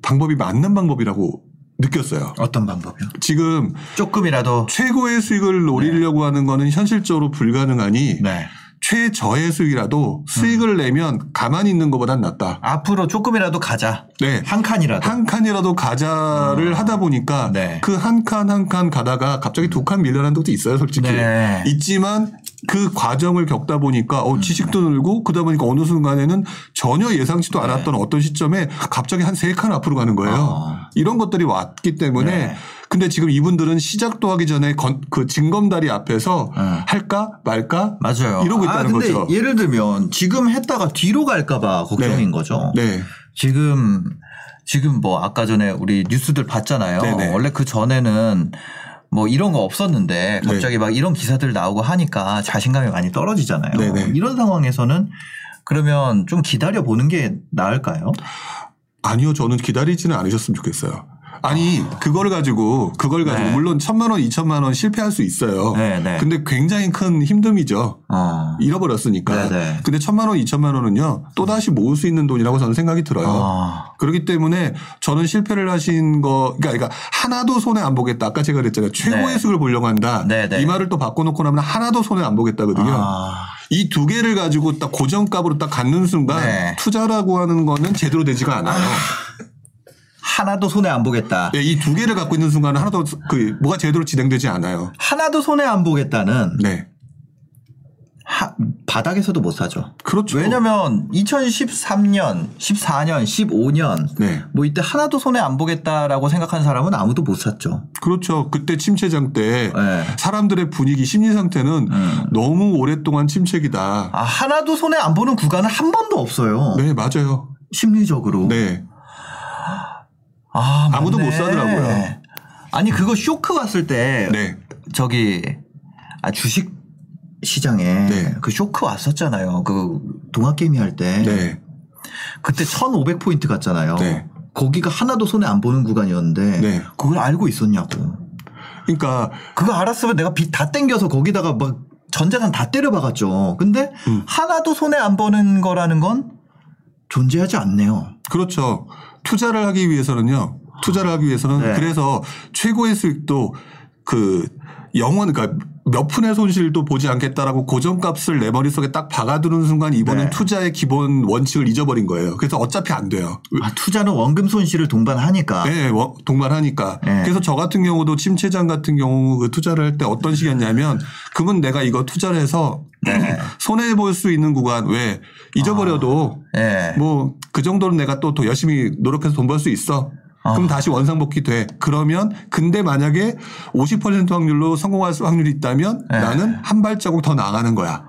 방법이 맞는 방법이라고 느꼈어요. 어떤 방법이요? 지금 조금이라도 최고의 수익을 노리려고 하는 거는 현실적으로 불가능하니 네. 최저의 수익이라도 수익을 내면 가만히 있는 것보단 낫다. 앞으로 조금이라도 가자. 네. 한 칸이라도. 한 칸이라도 가자를 하다 보니까 네. 그한 칸 한 칸 가다가 갑자기 두 칸 밀려난 것도 있어요, 솔직히. 네. 있지만 그 과정을 겪다 보니까 어, 지식도 늘고 그러다 보니까 어느 순간에는 전혀 예상치도 않았던 어떤 시점에 갑자기 한 세 칸 앞으로 가는 거예요. 어. 이런 것들이 왔기 때문에 네. 근데 지금 이분들은 시작도 하기 전에 건- 그 징검다리 앞에서 네. 할까 말까 맞아요. 이러고 있다는 아, 근데 거죠. 예를 들면 지금 했다가 뒤로 갈까봐 걱정인 네. 거죠. 네. 지금 지금 뭐 아까 전에 우리 뉴스들 봤잖아요. 네네. 원래 그 전에는 뭐 이런 거 없었는데 네. 갑자기 막 이런 기사들 나오고 하니까 자신감이 많이 떨어지잖아요. 네네. 이런 상황에서는 그러면 좀 기다려 보는 게 나을까요? 아니요, 저는 기다리지는 않으셨으면 좋겠어요. 아니, 그걸 가지고, 그걸 가지고, 네. 물론 천만 원, 이천만 원 실패할 수 있어요. 네, 네. 근데 굉장히 큰 힘듦이죠. 어. 잃어버렸으니까. 네네. 근데 천만 원, 이천만 원은요, 또 다시 모을 수 있는 돈이라고 저는 생각이 들어요. 아. 그렇기 때문에 저는 실패를 하신 거, 그러니까, 그러니까 하나도 손해 안 보겠다. 아까 제가 그랬잖아요. 최고의 네. 수익을 보려고 한다. 네네. 이 말을 또 바꿔놓고 나면 하나도 손해 안 보겠다거든요. 아. 이두 개를 가지고 딱 고정값으로 딱 갖는 순간 네. 투자라고 하는 거는 제대로 되지가 않아요. 하나도 손해 안 보겠다. 네, 이 두 개를 갖고 있는 순간은 하나도 그 뭐가 제대로 진행되지 않아요. 하나도 손해 안 보겠다는 네. 하- 바닥에서도 못 사죠. 그렇죠. 왜냐면 2013년, 14년, 15년 네. 뭐 이때 하나도 손해 안 보겠다라고 생각하는 사람은 아무도 못 샀죠. 그렇죠. 그때 침체장 때 네. 사람들의 분위기 심리 상태는 음. 너무 오랫동안 침체기다. 아, 하나도 손해 안 보는 구간은 한 번도 없어요. 네, 맞아요. 심리적으로. 네. 아, 아무도. 못 사더라고요. 아니 그거 쇼크 왔을 때 네. 저기 아, 주식 시장에 네. 그 쇼크 왔었잖아요. 그 동학 게임이 할 때. 네. 그때 1,500포인트 갔잖아요. 네. 거기가 하나도 손해 안 보는 구간이었는데 네. 그걸 알고 있었냐고. 그러니까 그거 알았으면 내가 빚 다 땡겨서 거기다가 막 전재산 다 때려 박았죠. 근데 음. 하나도 손해 안 보는 거라는 건 존재하지 않네요. 그렇죠. 투자를 하기 위해서는요. 투자를 하기 위해서는 네. 그래서 최고의 수익도 그 영원 그러니까 몇 푼의 손실도 보지 않겠다라고 고정값을 내 머릿속에 딱 박아두는 순간 이번은 네. 투자의 기본 원칙을 잊어버린 거예요. 그래서 어차피 안 돼요. 아, 투자는 원금 손실을 동반하니까. 네, 원- 동반하니까. 네. 그래서 저 같은 경우도 침체장 같은 경우 그 투자를 할 때 어떤 식이었냐면 그러면 내가 이거 투자를 해서 네. [clears throat] 손해 볼 수 있는 구간 왜 잊어버려도 예. 뭐그 정도는 내가 또 더 열심히 노력해서 돈 벌 수 있어. 그럼 아. 다시 원상복귀 돼. 그러면 근데 만약에 50% 확률로 성공할 수- 확률이 있다면 네. 나는 한 발자국 더 나가는 거야.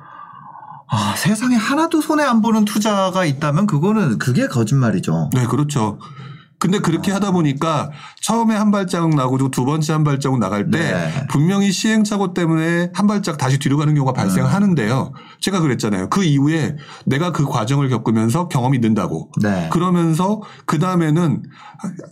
아, 세상에 하나도 손해 안 보는 투자가 있다면 그거는 그게 거짓말이죠. 네, 그렇죠. 근데 그렇게 하다 보니까 처음에 한 발자국 나고 두 번째 한 발자국 나갈 때 네. 분명히 시행착오 때문에 한 발짝 다시 뒤로 가는 경우가 발생하는데요. 제가 그랬잖아요. 그 이후에 내가 그 과정을 겪으면서 경험이 는다고. 네. 그러면서 그 다음에는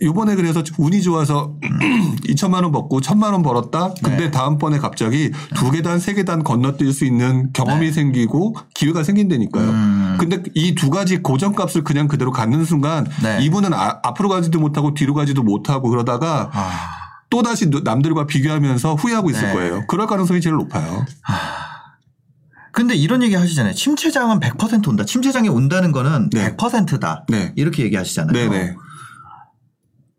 요번에 그래서 운이 좋아서 [clears throat] 2천만 원 벌고 1천만 원 벌었다. 근데 네. 다음번에 갑자기 두 계단, 세 계단 건너뛸 수 있는 경험이 생기고 기회가 생긴다니까요. 네. 음. 근데 이 두 가지 고정값을 그냥 그대로 갖는 순간 네. 이분은 아- 앞으로 가 지도 못하고 뒤로 가지도 못하고 그러다가 아, 또 다시 남들과 비교하면서 후회하고 있을 네. 거예요. 그럴 가능성이 제일 높아요. 근데 이런 얘기 하시잖아요. 침체장은 100% 온다. 침체장이 온다는 거는 네. 100%다. 네. 이렇게 얘기하시잖아요. 네네.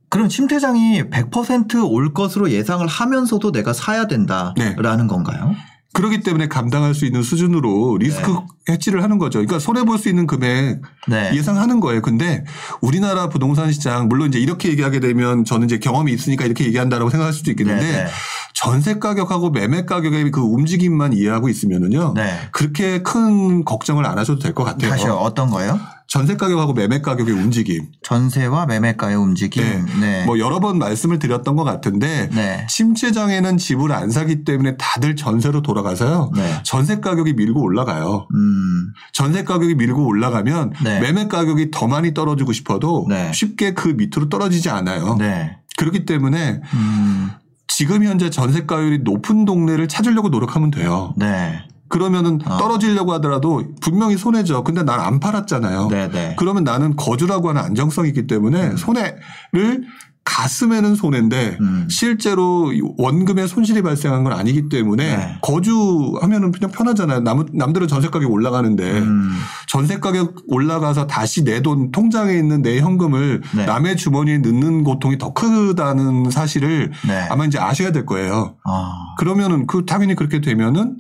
그럼 침체장이 100%올 것으로 예상을 하면서도 내가 사야 된다라는 건가요? 그렇기 때문에 감당할 수 있는 수준으로 리스크 해치를 하는 거죠. 그러니까 손해 볼 수 있는 금액 네. 예상하는 거예요. 근데 우리나라 부동산 시장 물론 이제 이렇게 얘기하게 되면 저는 이제 경험이 있으니까 이렇게 얘기한다라고 생각할 수도 있겠는데 네, 네. 전세 가격하고 매매 가격의 그 움직임만 이해하고 있으면은요. 네. 그렇게 큰 걱정을 안 하셔도 될 것 같아요. 다시요. 어떤 거요? 전세 가격하고 매매 가격의 움직임. 전세와 매매 가의 움직임. 네. 네. 뭐 여러 번 말씀을 드렸던 것 같은데 네. 침체장에는 집을 안 사기 때문에 다들 전세로 돌아가서요. 네. 전세 가격이 밀고 올라가요. 음. 전세 가격이 밀고 올라가면 네. 매매 가격이 더 많이 떨어지고 싶어도 네. 쉽게 그 밑으로 떨어지지 않아요. 네. 그렇기 때문에 음. 지금 현재 전세가율이 높은 동네를 찾으려고 노력하면 돼요. 네. 그러면은 어. 떨어지려고 하더라도 분명히 손해죠. 근데 난 안 팔았잖아요. 네, 네. 그러면 나는 거주라고 하는 안정성이 있기 때문에 손해를 가슴에는 손해인데 음. 실제로 이 원금에 손실이 발생한 건 아니기 때문에 네. 거주하면은 그냥 편하잖아요. 남, 남들은 전세 가격 올라가는데 음. 전세 가격 올라가서 다시 내 돈 통장에 있는 내 현금을 네. 남의 주머니에 넣는 고통이 더 크다는 사실을 네. 아마 이제 아셔야 될 거예요. 아. 그러면은 그 당연히 그렇게 되면은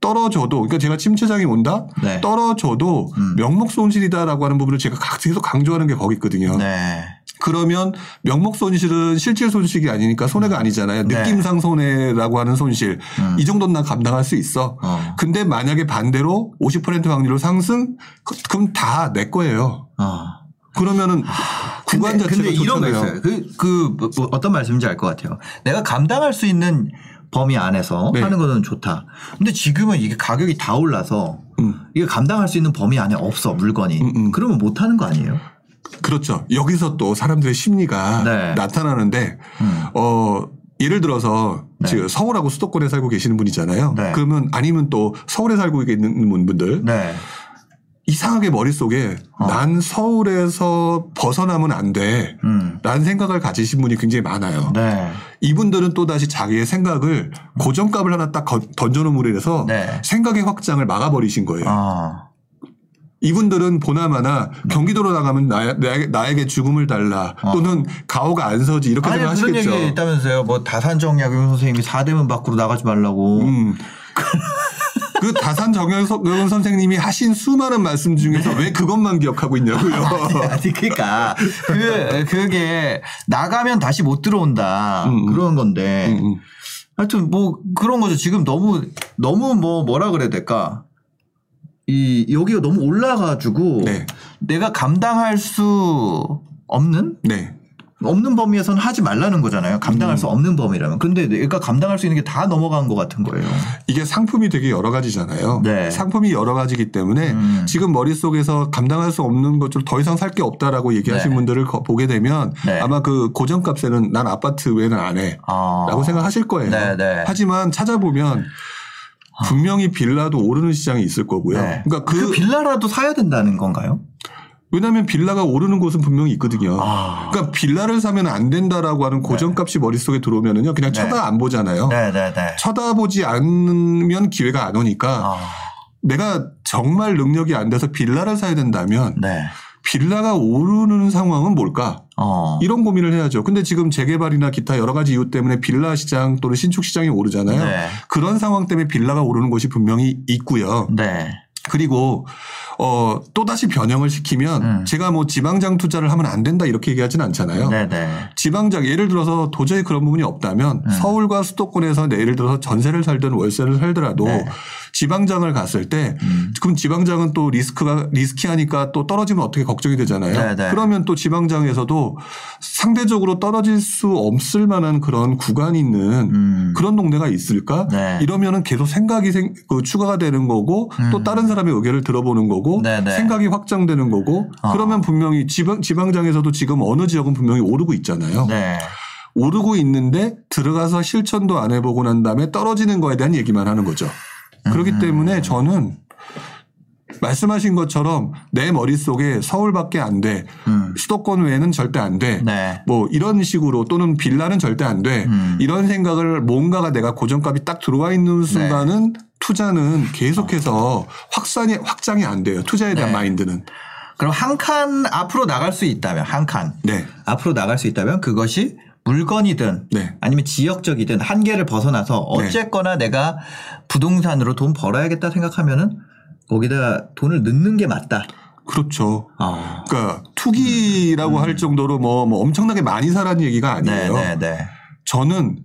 떨어져도 그러니까 제가 침체장이 온다 네. 떨어져도 음. 명목 손실이다라고 하는 부분을 제가 계속 강조하는 게 거기 있거든요. 네. 그러면 명목 손실은 실질 손실이 아니니까 손해가 아니잖아요. 네. 느낌상 손해라고 하는 손실 음. 이 정도는 난 감당할 수 있어. 어. 근데 만약에 반대로 50% 확률로 상승 그- 그럼 다 내 거예요. 어. 그러면은 구간 근데, 자체가 근데 이런 거 좋잖아요. 있어요. 그, 그, 뭐, 뭐 어떤 말씀인지 알 것 같아요. 내가 감당할 수 있는 범위 안에서 네. 하는 거는 좋다. 근데 지금은 이게 가격이 다 올라서 음. 이게 감당할 수 있는 범위 안에 없어, 물건이. 음, 음. 그러면 못 하는 거 아니에요? 그렇죠. 여기서 또 사람들의 심리가 네. 나타나는데 음. 어 예를 들어서 네. 지금 서울하고 수도권에 살고 계시는 분이잖아요. 네. 그러면 아니면 또 서울에 살고 있는 분들 네. 이상하게 머릿속에 어. 난 서울에서 벗어나면 안 돼. 음. 라는 생각을 가지신 분이 굉장히 많아요. 네. 이분들은 또다시 자기의 생각을 고정값을 하나 딱 거- 던져놓음으로 인해서 네. 생각의 확장을 막아버리신 거예요. 아. 이분들은 보나마나 경기도로 나가면 나, 나에게 죽음을 달라 어. 또는 가오가 안 서지 이렇게 아니, 그런 생각하시겠죠. 얘기 있다면서요. 뭐 다산정약 용 선생님이 사대문 밖으로 나가지 말라고. 음. [laughs] 그 다산 정영선 선생님이 하신 수많은 말씀 중에서 왜 그것만 기억하고 있냐고요. [laughs] 아니 그러니까 그 그게 나가면 다시 못 들어온다 음, 음. 그런 건데 음, 음. 하여튼 뭐 그런 거죠 지금 너무 너무 뭐 뭐라 그래야 될까 이 여기가 너무 올라가지고 네. 내가 감당할 수 없는 네. 없는 범위에서는 하지 말라는 거잖아요 감당할 음. 수 없는 범위라면 근데 내가 감당할 수 있는 게 다 넘어간 것 같은 거예요 이게 상품이 되게 여러 가지잖아요. 네. 상품이 여러 가지기 때문에 음. 지금 머릿속에서 감당할 수 없는 것을 더 이상 살 게 없다라고 얘기하신 네. 분들을 거- 보게 되면 네. 아마 그 고정값에는 난 아파트 외에는 안 해. 아. 라고 생각하실 거예요. 네, 네. 하지만 찾아보면 분명히 빌라도 오르는 시장이 있을 거고요. 네. 그러니까 그, 그, 빌라라도 사야 된다는 건가요? 왜냐하면 빌라가 오르는 곳은 분명히 있거든요. 아. 그러니까 빌라를 사면 안 된다라고 하는 고정값이 머릿속에 들어오면은요. 그냥 네. 쳐다 안 보잖아요. 네네네 쳐다보지 않으면 기회가 안 오니까 아. 내가 정말 능력이 안 돼서 빌라를 사야 된다면 네. 빌라가 오르는 상황은 뭘까? 어. 이런 고민을 해야죠. 근데 지금 재개발이나 기타 여러 가지 이유 때문에 빌라 시장 또는 신축 시장이 오르잖아요. 네. 그런 상황 때문에 빌라가 오르는 곳이 분명히 있고요. 네. 그리고 어 또다시 변형을 시키면 음. 제가 뭐 지방장 투자를 하면 안 된다 이렇게 얘기하지는 않잖아요. 네네. 지방장 예를 들어서 도저히 그런 부분이 없다면 음. 서울과 수도권에서 예를 들어서 전세를 살든 월세를 살더라도 네. 지방장을 갔을 때 음. 그럼 지방장은 또 리스크가 리스키하니까 또 떨어지면 어떻게 걱정이 되잖아요. 네, 네. 그러면 또 지방장에서도 상대적으로 떨어질 수 없을 만한 그런 구간이 있는 음. 그런 동네가 있을까? 네. 이러면은 계속 생각이 생, 그 추가가 되는 거고 또 음. 다른 사람의 의견을 들어보는 거고 네, 네. 생각이 확장되는 거고 어. 그러면 분명히 지방 지방장에서도 지금 어느 지역은 분명히 오르고 있잖아요. 네. 오르고 있는데 들어가서 실천도 안 해보고 난 다음에 떨어지는 거에 대한 얘기만 하는 거죠. 그렇기 음. 때문에 저는 말씀하신 것처럼 내 머릿속에 서울밖에 안 돼. 음. 수도권 외에는 절대 안 돼. 네. 뭐 이런 식으로 또는 빌라는 절대 안 돼. 음. 이런 생각을 뭔가가 내가 고정값이 딱 들어와 있는 순간은 투자는 계속해서 확산이 확장이 안 돼요. 투자에 대한 네. 마인드는. 그럼 한 칸 앞으로 나갈 수 있다면 한 칸. 네. 앞으로 나갈 수 있다면 그것이 물건이든 네. 아니면 지역적이든 한계를 벗어나서 어쨌거나 내가 부동산으로 돈 벌어야겠다 생각하면은 거기다 돈을 넣는 게 맞다. 그렇죠. 아. 그러니까 투기라고 할 정도로 뭐, 뭐 엄청나게 많이 사라는 얘기가 네, 아니에요. 네, 네. 저는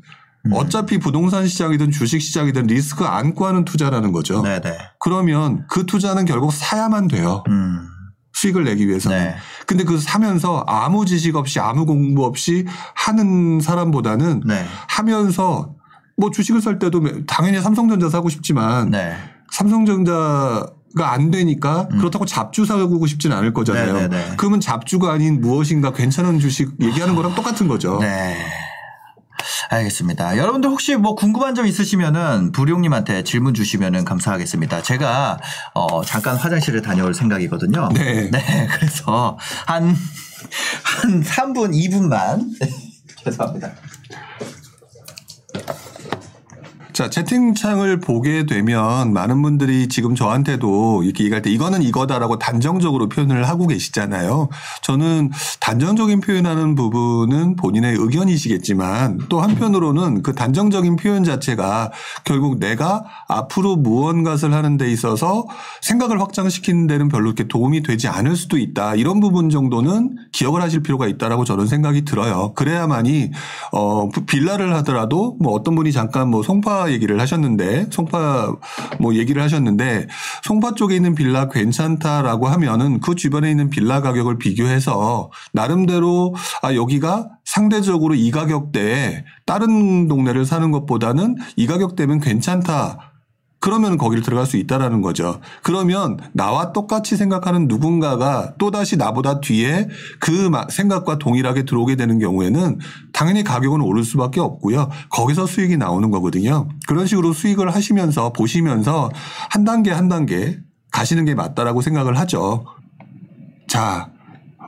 어차피 부동산 시장이든 주식 시장이든 리스크 안고 하는 투자라는 거죠. 네, 네. 그러면 그 투자는 결국 사야만 돼요. 음. 수익을 내기 위해서는. 네. 근데 그 사면서 아무 지식 없이 아무 공부 없이 하는 사람보다는 네. 하면서 뭐 주식을 살 때도 당연히 삼성전자 사고 싶지만 네. 삼성전자 가 안 되니까 그렇다고 잡주 사고 싶지는 않을 거잖아요. 음. 네네네. 그러면 잡주가 아닌 무엇인가 괜찮은 주식 얘기하는 거랑 똑같은 거죠. 네. 알겠습니다. 여러분들 혹시 뭐 궁금한 점 있으시면은 부룡님한테 질문 주시면은 감사하겠습니다. 제가 어 잠깐 화장실을 다녀올 생각이거든요. 네. 네. 그래서 한, 한 3분, 2분만. [laughs] 죄송합니다. 자, 채팅창을 보게 되면 많은 분들이 지금 저한테도 이렇게 얘기할 때 이거는 이거다라고 단정적으로 표현을 하고 계시잖아요. 저는 단정적인 표현하는 부분은 본인의 의견이시겠지만 또 한편으로는 그 단정적인 표현 자체가 결국 내가 앞으로 무언가를 하는 데 있어서 생각을 확장시키는 데는 별로 이렇게 도움이 되지 않을 수도 있다. 이런 부분 정도는 기억을 하실 필요가 있다라고 저는 생각이 들어요. 그래야만이 어 빌라를 하더라도 뭐 어떤 분이 잠깐 뭐 송파 얘기를 하셨는데 송파 뭐 얘기를 하셨는데 송파 쪽에 있는 빌라 괜찮다라고 하면은 그 주변에 있는 빌라 가격을 비교해서 나름대로 아 여기가 상대적으로 이 가격대에 다른 동네를 사는 것보다는 이 가격대면 괜찮다. 그러면 거기를 들어갈 수 있다라는 거죠. 그러면 나와 똑같이 생각하는 누군가가 또다시 나보다 뒤에 그 마- 생각과 동일하게 들어오게 되는 경우에는 당연히 가격은 오를 수밖에 없고요. 거기서 수익이 나오는 거거든요. 그런 식으로 수익을 하시면서 보시면서 한 단계 한 단계 가시는 게 맞다라고 생각을 하죠. 자,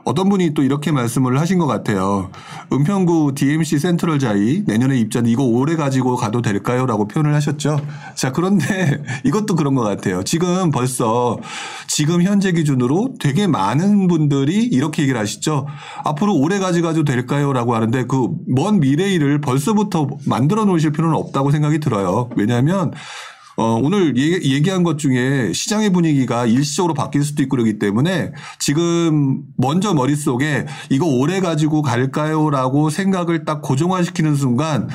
어떤 분이 또 이렇게 말씀을 하신 것 같아요. 은평구 DMC 센트럴 자이 내년에 입전 이거 오래 가지고 가도 될까요? 라고 표현을 하셨죠. 자, 그런데 [laughs] 이것도 그런 것 같아요. 지금 벌써 지금 현재 기준으로 되게 많은 분들이 이렇게 얘기를 하시죠. 앞으로 오래 가져가도 될까요? 라고 하는데 그 먼 미래일을 벌써부터 만들어 놓으실 필요는 없다고 생각이 들어요. 왜냐하면 어, 오늘 얘기, 얘기 한 것 중에 시장의 분위기가 일시적으로 바뀔 수도 있고 그러기 때문에 지금 먼저 머릿속에 이거 오래 가지고 갈까요? 라고 생각을 딱 고정화시키는 순간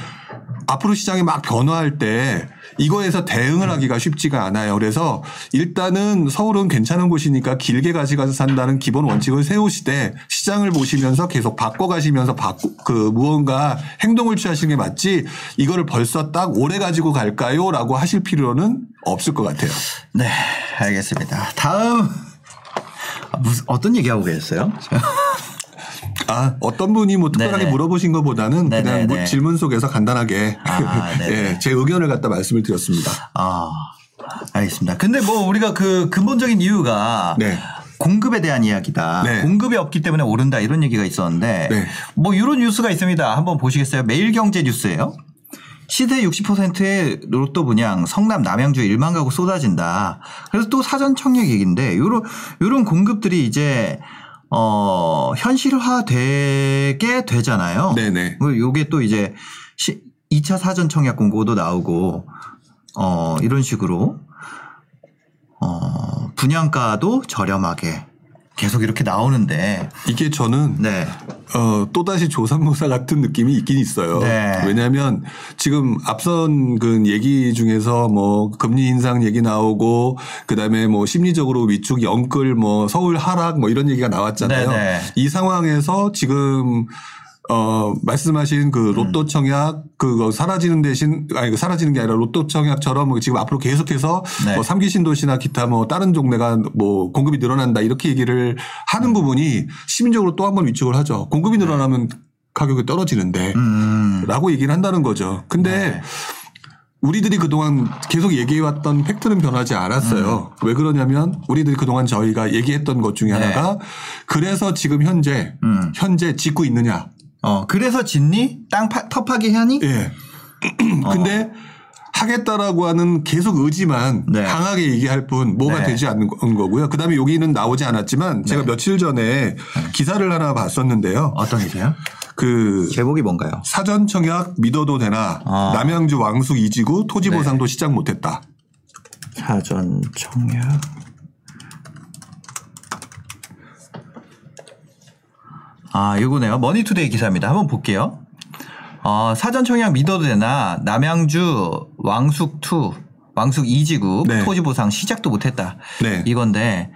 앞으로 시장이 막 변화할 때 이거에서 대응을 하기가 쉽지가 않아요. 그래서 일단은 서울은 괜찮은 곳이니까 길게 가져가서 산다는 기본 원칙을 세우시되 시장을 보시면서 계속 바꿔가시면서 바꾸, 그 무언가 행동을 취하시는 게 맞지 이거를 벌써 딱 오래 가지고 갈까요? 라고 하실 필요는 없을 것 같아요. 네. 알겠습니다. 다음. 아, 무슨, 어떤 얘기하고 계셨어요? 아, 어떤 분이 뭐 특별하게 네네. 물어보신 것보다는 그냥 네네네. 뭐 질문 속에서 간단하게 아, 네네. [laughs] 예, 제 의견을 갖다 말씀을 드렸습니다. 아, 알겠습니다. 근데 뭐 우리가 그 근본적인 이유가 네. 공급에 대한 이야기다. 네. 공급이 없기 때문에 오른다 이런 얘기가 있었는데 네. 뭐 이런 뉴스가 있습니다. 한번 보시겠어요? 매일경제 뉴스예요. 시세 60%의 로또 분양 성남 남양주 1만 가구 쏟아진다. 그래서 또 사전 청약 얘기인데 요런 요런 공급들이 이제 어 현실화되게 되잖아요. 네네. 뭐 요게 또 이제 시, 2차 사전 청약 공고도 나오고 어 이런 식으로 어 분양가도 저렴하게 계속 이렇게 나오는데 이게 저는 네. 어, 또다시 조삼모사 같은 느낌이 있긴 있어요. 네. 왜냐하면 지금 앞선 그 얘기 중에서 뭐 금리 인상 얘기 나오고 그다음에 뭐 심리적으로 위축 영끌 뭐 서울 하락 뭐 이런 얘기가 나왔잖아요. 네네. 이 상황에서 지금 어, 말씀하신 그 음. 로또 청약 그거 사라지는 대신 아니 그 사라지는 게 아니라 로또 청약처럼 뭐 지금 앞으로 계속해서 네. 뭐 삼기 신도시나 기타 뭐 다른 종내가 뭐 공급이 늘어난다 이렇게 얘기를 하는 음. 부분이 심리적으로 또 한 번 위축을 하죠. 공급이 늘어나면 가격이 떨어지는데 음. 라고 얘기를 한다는 거죠. 근데 네. 우리들이 그동안 계속 얘기해왔던 팩트는 변하지 않았어요. 왜 그러냐면 우리들이 그동안 저희가 얘기했던 것 중에 음. 네. 하나가 그래서 지금 현재 음. 현재 짓고 있느냐 어 그래서 짓니? 땅 파, 터파기 하니? 예. [clears throat] 근데 하겠다라고 하는 계속 의지만 네. 강하게 얘기할 뿐 뭐가 네. 되지 않는 거- 거고요. 그다음에 여기는 나오지 않았지만 제가 며칠 전에 기사를 하나 봤었는데요. 어떤 기세요? 그 제목이 뭔가요? 사전 청약 믿어도 되나 아. 남양주 왕숙 이지구 토지 네. 보상도 시작 못했다. 사전 청약. 아, 이거네요. 머니투데이 기사입니다. 한번 볼게요. 어, 사전 청약 믿어도 되나 남양주 왕숙2 왕숙 2지구 네. 토지 보상 시작도 못했다. 네. 이건데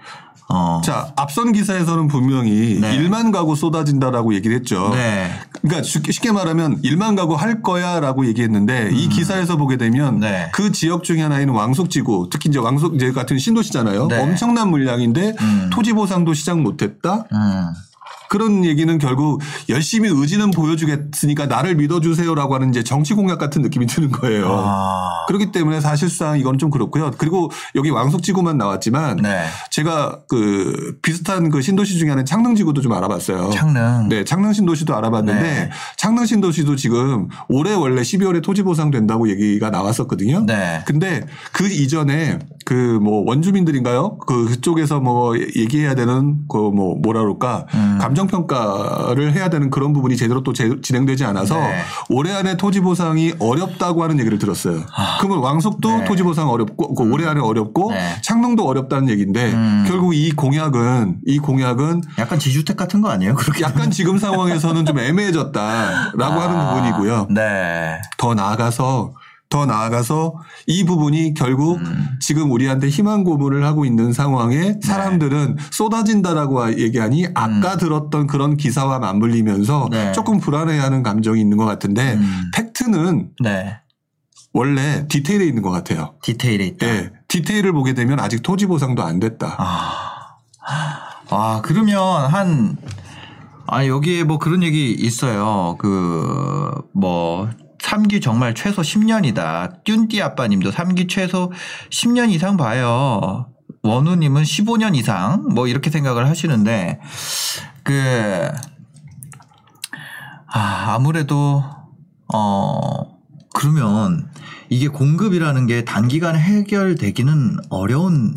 어, 자 앞선 기사에서는 분명히 네. 1만 가구 쏟아진다라고 얘기를 했죠. 네. 그러니까 쉽게 말하면 1만 가구 할 거야라고 얘기했는데 이 기사에서 보게 되면 음. 네. 그 지역 중에 하나인 왕숙지구 특히 이제 왕숙 같은 신도시잖아요. 네. 엄청난 물량인데 음. 토지 보상도 시작 못했다. 음. 그런 얘기는 결국 열심히 의지는 보여주겠으니까 나를 믿어주세요라고 하는 이제 정치 공약 같은 느낌이 드는 거예요. 아. 그렇기 때문에 사실상 이건 좀 그렇고요. 그리고 여기 왕숙지구만 나왔지만 네. 제가 그 비슷한 그 신도시 중에 하나는 창릉지구도 좀 알아봤어요. 창릉. 네, 창릉 신도시도 알아봤는데 네. 창릉 신도시도 지금 올해 원래 12월에 토지 보상 된다고 얘기가 나왔었거든요. 네. 근데 그 이전에 그 뭐 원주민들인가요? 그 그쪽에서 뭐 얘기해야 되는 그 뭐 뭐라 그럴까 음. 감정 평가를 해야 되는 그런 부분이 제대로 또 제- 진행되지 않아서 네. 올해 안에 토지 보상이 어렵다고 하는 얘기를 들었어요. 그러면 왕숙도 아. 네. 토지 보상 어렵고 그 올해 안에 어렵고 네. 창릉도 어렵다는 얘기인데 음. 결국 이 공약은 이 공약은 약간 지주택 같은 거 아니에요? 그렇게. 약간 지금 상황에서는 좀 애매해졌다라고 [laughs] 하는 아, 부분이고요. 네. 더 나아가서 더 나아가서 이 부분이 결국 음. 지금 우리한테 희망 고문을 하고 있는 상황에 네. 사람들은 쏟아진다라고 얘기하니 아까 들었던 그런 기사와 맞물리면서 음. 네. 조금 불안해하는 감정이 있는 것 같은데 음. 팩트는 네. 원래 디테일에 있는 것 같아요. 디테일에 있다. 예, 디테일을 보게 되면 아직 토지 보상도 안 됐다. 아, 아 그러면 한, 아, 여기에 뭐 그런 얘기 있어요. 그, 뭐, 3기 정말 최소 10년이다. 뚠띠 아빠님도 3기 최소 10년 이상 봐요. 원우님은 15년 이상 뭐 이렇게 생각을 하시는데 그, 아, 아무래도, 어, 그러면 이게 공급이라는 게 단기간에 해결되기는 어려운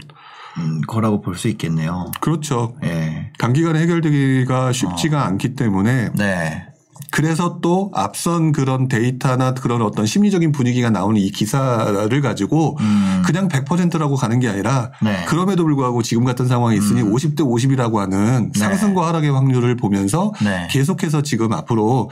음, 거라고 볼 수 있겠네요. 그렇죠. 예. 단기간에 해결되기가 쉽지가 않기 때문에 네. 그래서 또 앞선 그런 데이터나 그런 어떤 심리적인 분위기가 나오는 이 기사를 가지고 음. 그냥 100%라고 가는 게 아니라 네. 그럼에도 불구하고 지금 같은 상황이 있으니 음. 50대 50이라고 하는 네. 상승과 하락의 확률을 보면서 네. 계속해서 지금 앞으로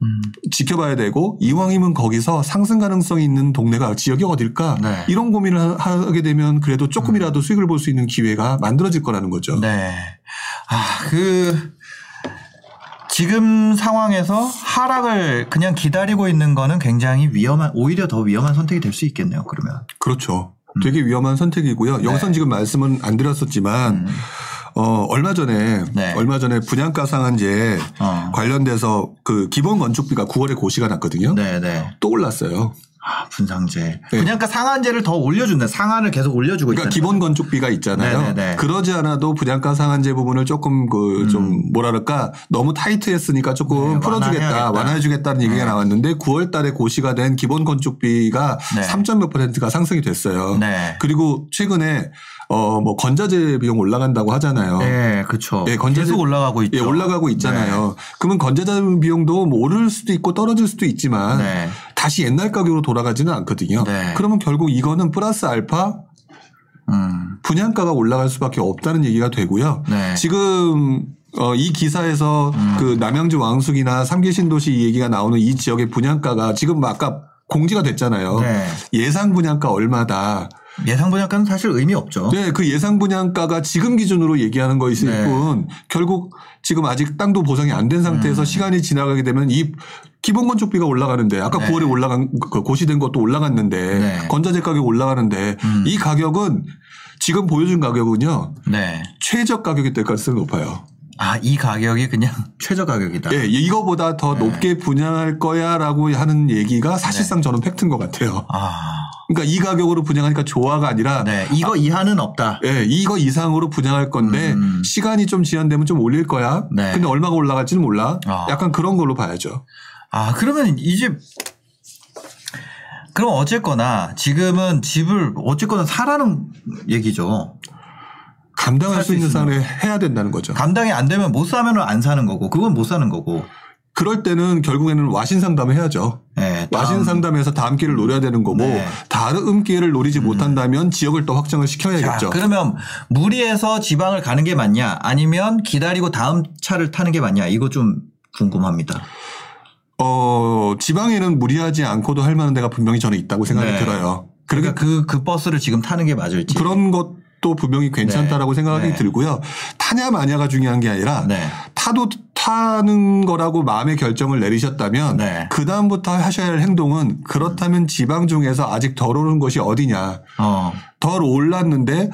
음. 지켜봐야 되고 이왕이면 거기서 상승 가능성이 있는 동네가 지역이 어딜까 네. 이런 고민을 하- 하게 되면 그래도 조금이라도 수익을 볼 수 있는 기회가 만들어질 거라는 거죠. 네. 아, 그, 지금 상황에서 하락을 그냥 기다리고 있는 거는 굉장히 위험한, 오히려 더 위험한 선택이 될 수 있겠네요, 그러면. 그렇죠. 되게 위험한 선택이고요. 여기선 네. 지금 말씀은 안 드렸었지만 음. 어 얼마 전에 네. 얼마 전에 분양가 상한제 어. 관련돼서 그 기본 건축비가 9월에 고시가 났거든요. 네 네. 또 올랐어요. 아, 분상제. 네. 분양가 상한제를 더 올려준다. 상한을 계속 올려주고 그러니까 있다. 기본 건축비가 있잖아요. 네네네. 그러지 않아도 분양가 상한제 부분을 조금 그좀 뭐랄까 너무 타이트했으니까 조금 네, 풀어주겠다. 완화해주겠다는 얘기가 네. 나왔는데 9월달에 고시가 된 기본 건축비가 네. 3. 몇 퍼센트가 상승이 됐어요. 네. 그리고 최근에 어 뭐 건자재 비용 올라간다고 하잖아요. 네, 그렇죠. 예, 건자재- 계속 올라가고 있죠. 예, 올라가고 있잖아요. 그러면 건자재 비용도 뭐 오를 수도 있고 떨어질 수도 있지만 네. 다시 옛날 가격으로 돌아가지는 않거든요. 네. 그러면 결국 이거는 플러스 알파 음. 분양가가 올라갈 수밖에 없다는 얘기가 되고요. 네. 지금 어, 이 기사에서 음. 그 남양주 왕숙이나 삼기 신도시 이 얘기가 나오는 이 지역의 분양가가 지금 아까 공지가 됐잖아요. 네. 예상 분양가 얼마다. 예상 분양가는 사실 의미 없죠. 네, 그 예상 분양가가 지금 기준으로 얘기하는 거있을 네. 뿐 결국 지금 아직 땅도 보상이 안 된 상태에서 음. 시간이 지나가게 되면 이 기본 건축비가 올라가는데 아까 네. 9월에 올라간 그 고시된 것도 올라갔는데 네. 건자재 가격 올라가는데 음. 이 가격은 지금 보여준 가격은요 네. 최저 가격이 될 가능성이 높아요. 아, 이 가격이 그냥 [laughs] 최저 가격이다. 예, 이거보다 더 네. 높게 분양할 거야라고 하는 얘기가 사실상 저는 팩트인 것 같아요. 아. 그러니까 이 가격으로 분양하니까 좋아가 아니라 네. 이거 이하는 없다. 예, 이거 이상으로 분양할 건데 음. 시간이 좀 지연되면 좀 올릴 거야. 네. 근데 얼마가 올라갈지는 몰라. 아. 약간 그런 걸로 봐야죠. 아, 그러면 이제 그럼 어쨌거나 지금은 집을 어쨌거나 사라는 얘기죠. 감당할 수 있는. 상을 해야 된다는 거죠. 감당이 안 되면 못 사면은 안 사는 거고 그건 못 사는 거고. 그럴 때는 결국에는 와신 상담을 해야죠. 네, 와신 다음. 상담에서 다음 기회를 노려야 되는 거고 네. 다른 기회를 노리지 못한다면 지역을 또 확정을 자, 시켜야겠죠. 그러면 무리해서 지방을 가는 게 맞냐 아니면 기다리고 다음 차를 타는 게 맞냐 이거 좀 궁금합니다. 어, 지방에는 무리하지 않고도 할 만한 데가 분명히 저는 있다고 생각이 네. 들어요. 그러니까 그, 그 버스를 지금 타는 게 맞을지. 그런 것 도 분명히 괜찮다라고 네. 생각이 네. 들고요. 타냐 마냐가 중요한 게 아니라 네. 타도 타는 거라고 마음의 결정을 내리셨다면 네. 그 다음부터 하셔야 할 행동은 그렇다면 지방 중에서 아직 덜 오른 것이 어디냐, 어. 덜 올랐는데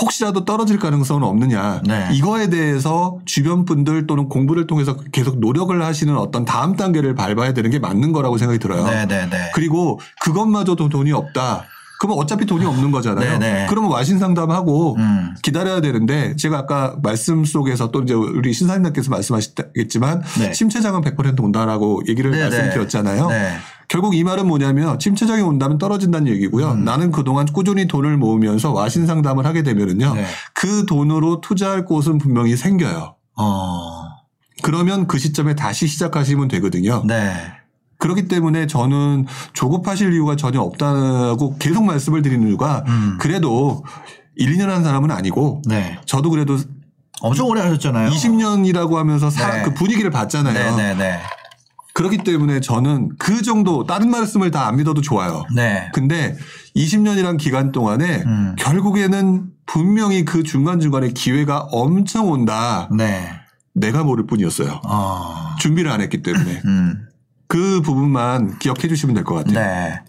혹시라도 떨어질 가능성은 없느냐 네. 이거에 대해서 주변 분들 또는 공부를 통해서 계속 노력을 하시는 어떤 다음 단계를 밟아야 되는 게 맞는 거라고 생각이 들어요. 네네네. 그리고 그것마저도 돈이 없다. 그러면 어차피 돈이 없는 거잖아요. 네네. 그러면 와신 상담하고 음. 기다려야 되는데 제가 아까 말씀 속에서 또 이제 우리 신사님께서 말씀하셨겠지만 네. 침체장은 100% 온다라고 얘기를 네네. 말씀드렸잖아요. 네. 결국 이 말은 뭐냐면 침체장이 온다면 떨어진다는 얘기고요. 음. 나는 그동안 꾸준히 돈을 모으면서 와신 상담을 하게 되면은요. 네. 그 돈으로 투자할 곳은 분명히 생겨요. 어. 그러면 그 시점에 다시 시작하시면 되거든요. 네. 그렇기 때문에 저는 조급하실 이유가 전혀 없다고 계속 말씀을 드리는 이유가 음. 그래도 1, 2년 한 사람은 아니고 네. 저도 그래도 엄청 오래 하셨잖아요. 20년이라고 하면서 사- 네. 그 분위기를 봤잖아요. 네네네. 그렇기 때문에 저는 그 정도 다른 말씀을 다 안 믿어도 좋아요. 네. 근데 20년이란 기간 동안에 음. 결국에는 분명히 그 중간중간에 기회가 엄청 온다. 네. 내가 모를 뿐이었어요. 어. 준비를 안 했기 때문에. 음. 그 부분만 기억해 주시면 될 것 같아요. 네.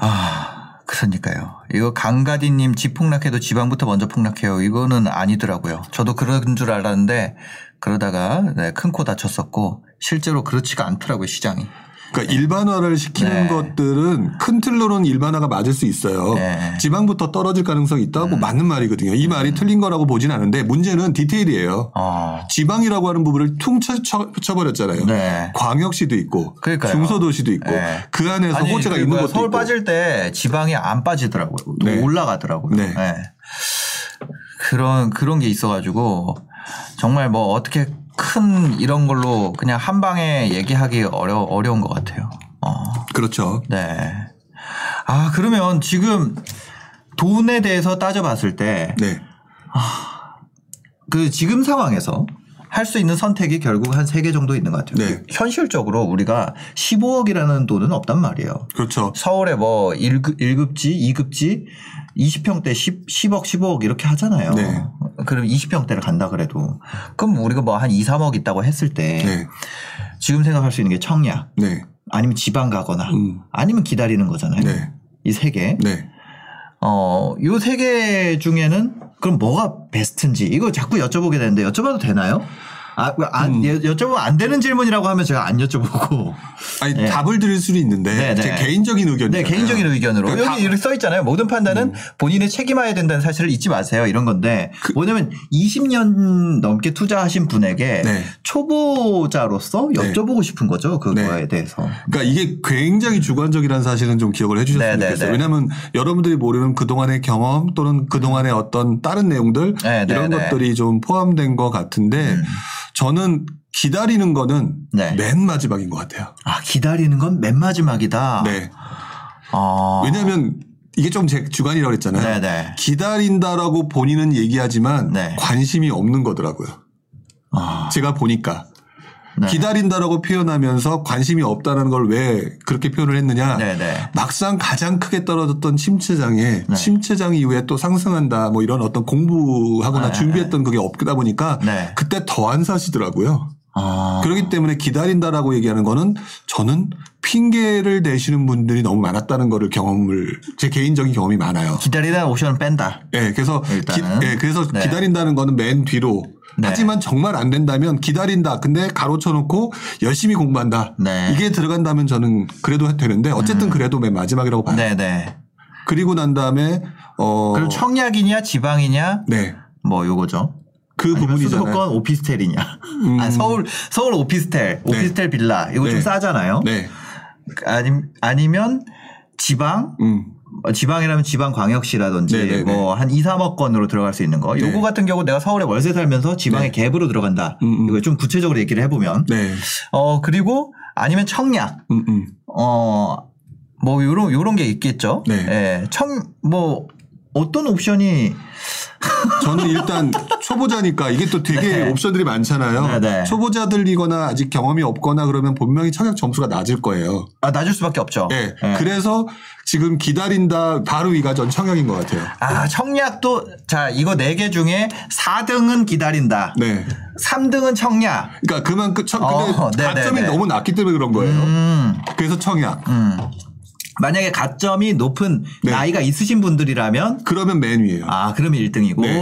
아, 그러니까요. 이거 강가디님 집 폭락해도 지방부터 먼저 폭락해요. 이거는 아니더라고요. 저도 그런 줄 알았는데 그러다가 네, 큰코 다쳤었고 실제로 그렇지가 않더라고요 시장이. 그러니까 일반화를 시키는 네. 것들은 큰 틀로는 일반화가 맞을 수 있어요. 네. 음. 지방부터 떨어질 가능성이 있다고 맞는 말이거든요. 이 말이 틀린 거라고 보진 않은데 문제는 디테일이에요. 어. 지방이라고 하는 부분을 퉁쳐버렸잖아요. 네. 광역시도 있고 그러니까요. 중소도시도 있고 네. 그 안에서 아니, 호재가 그 있는 것도 서울 있고. 빠질 때 지방이 안 빠지더라고요. 네. 올라가더라고요. 네. 그런 그런 게 있어가지고 정말 뭐 어떻게 큰 이런 걸로 그냥 한 방에 얘기하기 어려 어려운 것 같아요. 어. 그렇죠. 네. 아 그러면 지금 돈에 대해서 따져봤을 때그 네. 지금 상황에서 할 수 있는 선택이 결국 한 세 개 정도 있는 것 같아요. 네. 현실적으로 우리가 15억이라는 돈은 없단 말이에요. 그렇죠. 서울에 뭐 1급, 1급지, 2급지 20평대 10, 10억, 15억 이렇게 하잖아요. 네. 그럼 20평대를 간다 그래도. 그럼 우리가 뭐 한 2, 3억 있다고 했을 때 네. 지금 생각할 수 있는 게 청약 네. 아니면 지방 가거나 음. 아니면 기다리는 거잖아요. 네. 이세 개. 네. 어, 요 세 개 중에는 그럼 뭐가 베스트인지 이거 자꾸 여쭤보게 되는데 여쭤봐도 되나요? 아, 안, 음. 여- 여쭤보면 안 되는 질문이라고 하면 제가 안 여쭤보고. 아니 네. 답을 드릴 수는 있는데 네, 네. 제 개인적인 의견이 네, 개인적인 의견으로. 그러니까 여기 다- 이렇게 써 있잖아요. 모든 판단은 본인의 책임해야 된다는 사실을 잊지 마세요. 이런 건데. 뭐냐면 20년 넘게 투자하신 분에게 네. 초보자로서 네. 여쭤보고 싶은 거죠. 그거에 네. 대해서. 그러니까 이게 굉장히 주관적이라는 사실은 좀 기억을 해 주셨으면 네, 네, 좋겠어요. 네. 왜냐하면 여러분들이 모르는 그동안의 경험 또는 그동안의 어떤 다른 내용들 네, 네, 이런 네. 것들이 좀 포함된 것 같은데 음. 저는 기다리는 거는 네. 맨 마지막인 것 같아요. 아, 기다리는 건 맨 마지막이다. 네. 아. 왜냐하면 이게 좀 제 주관이라고 그랬잖아요. 네, 네. 기다린다라고 본인은 얘기하지만 네. 관심이 없는 거더라고요. 아. 제가 보니까 네. 기다린다라고 표현하면서 관심이 없다는 걸 왜 그렇게 표현을 했느냐. 네, 네. 막상 가장 크게 떨어졌던 침체장에 네. 침체장 이후에 또 상승한다 뭐 이런 어떤 공부하거나 네, 준비했던 그게 없다 보니까 네. 그때 더안 사시더라고요. 아. 그렇기 때문에 기다린다라고 얘기하는 거는 저는 핑계를 대시는 분들이 너무 많았다는 거를 경험을 제 개인적인 경험이 많아요. 기다리다 오션을 뺀다. 예, 그래서 기, 일단은. 예, 그래서 네. 기다린다는 거는 맨 뒤로. 네. 하지만 정말 안 된다면 기다린다. 근데 가로쳐 놓고 열심히 공부한다. 네. 음. 이게 들어간다면 저는 그래도 되는데 어쨌든 그래도 맨 마지막이라고 봐요. 네, 네. 그리고 난 다음에 어 그리고 청약이냐 지방이냐 네. 뭐 요거죠. 그 부분이잖아요. 수도권 오피스텔이냐. 아, 서울 서울 오피스텔, 오피스텔 빌라 이거 좀 네. 싸잖아요. 네. 아니, 아니면 지방 음. 어, 지방이라면 지방 광역시라든지 네네네. 뭐 한 2, 3억 건으로 들어갈 수 있는 거. 요거 네. 같은 경우 내가 서울에 월세 살면서 지방의 갭으로 들어간다. 음, 음. 이거 좀 구체적으로 얘기를 해 보면. 네. 어 그리고 아니면 청약. 음, 음. 어 뭐 요런 요런 게 있겠죠. 네. 예. 청뭐 어떤 옵션이 저는 일단 초보자니까 이게 또 되게 네. 옵션들이 많잖아요. 네, 네. 초보자들이거나 아직 경험이 없거나 그러면 분명히 청약 점수가 낮을 거예요. 아, 낮을 수밖에 없죠. 네. 예. 그래서 지금 기다린다 바로 위가 전 청약인 것 같아요. 아, 청약도 자, 이거 네 개 중에 4등은 기다린다. 네. 3등은 청약. 그러니까 그만큼 청, 근데 어, 네, 가점이 네, 네. 너무 낮기 때문에 그런 거예요. 음. 그래서 청약. 음. 만약에 가점이 높은 네. 나이가 있으신 분들이라면 그러면 맨 위에요. 아, 그러면 1등이고. 네.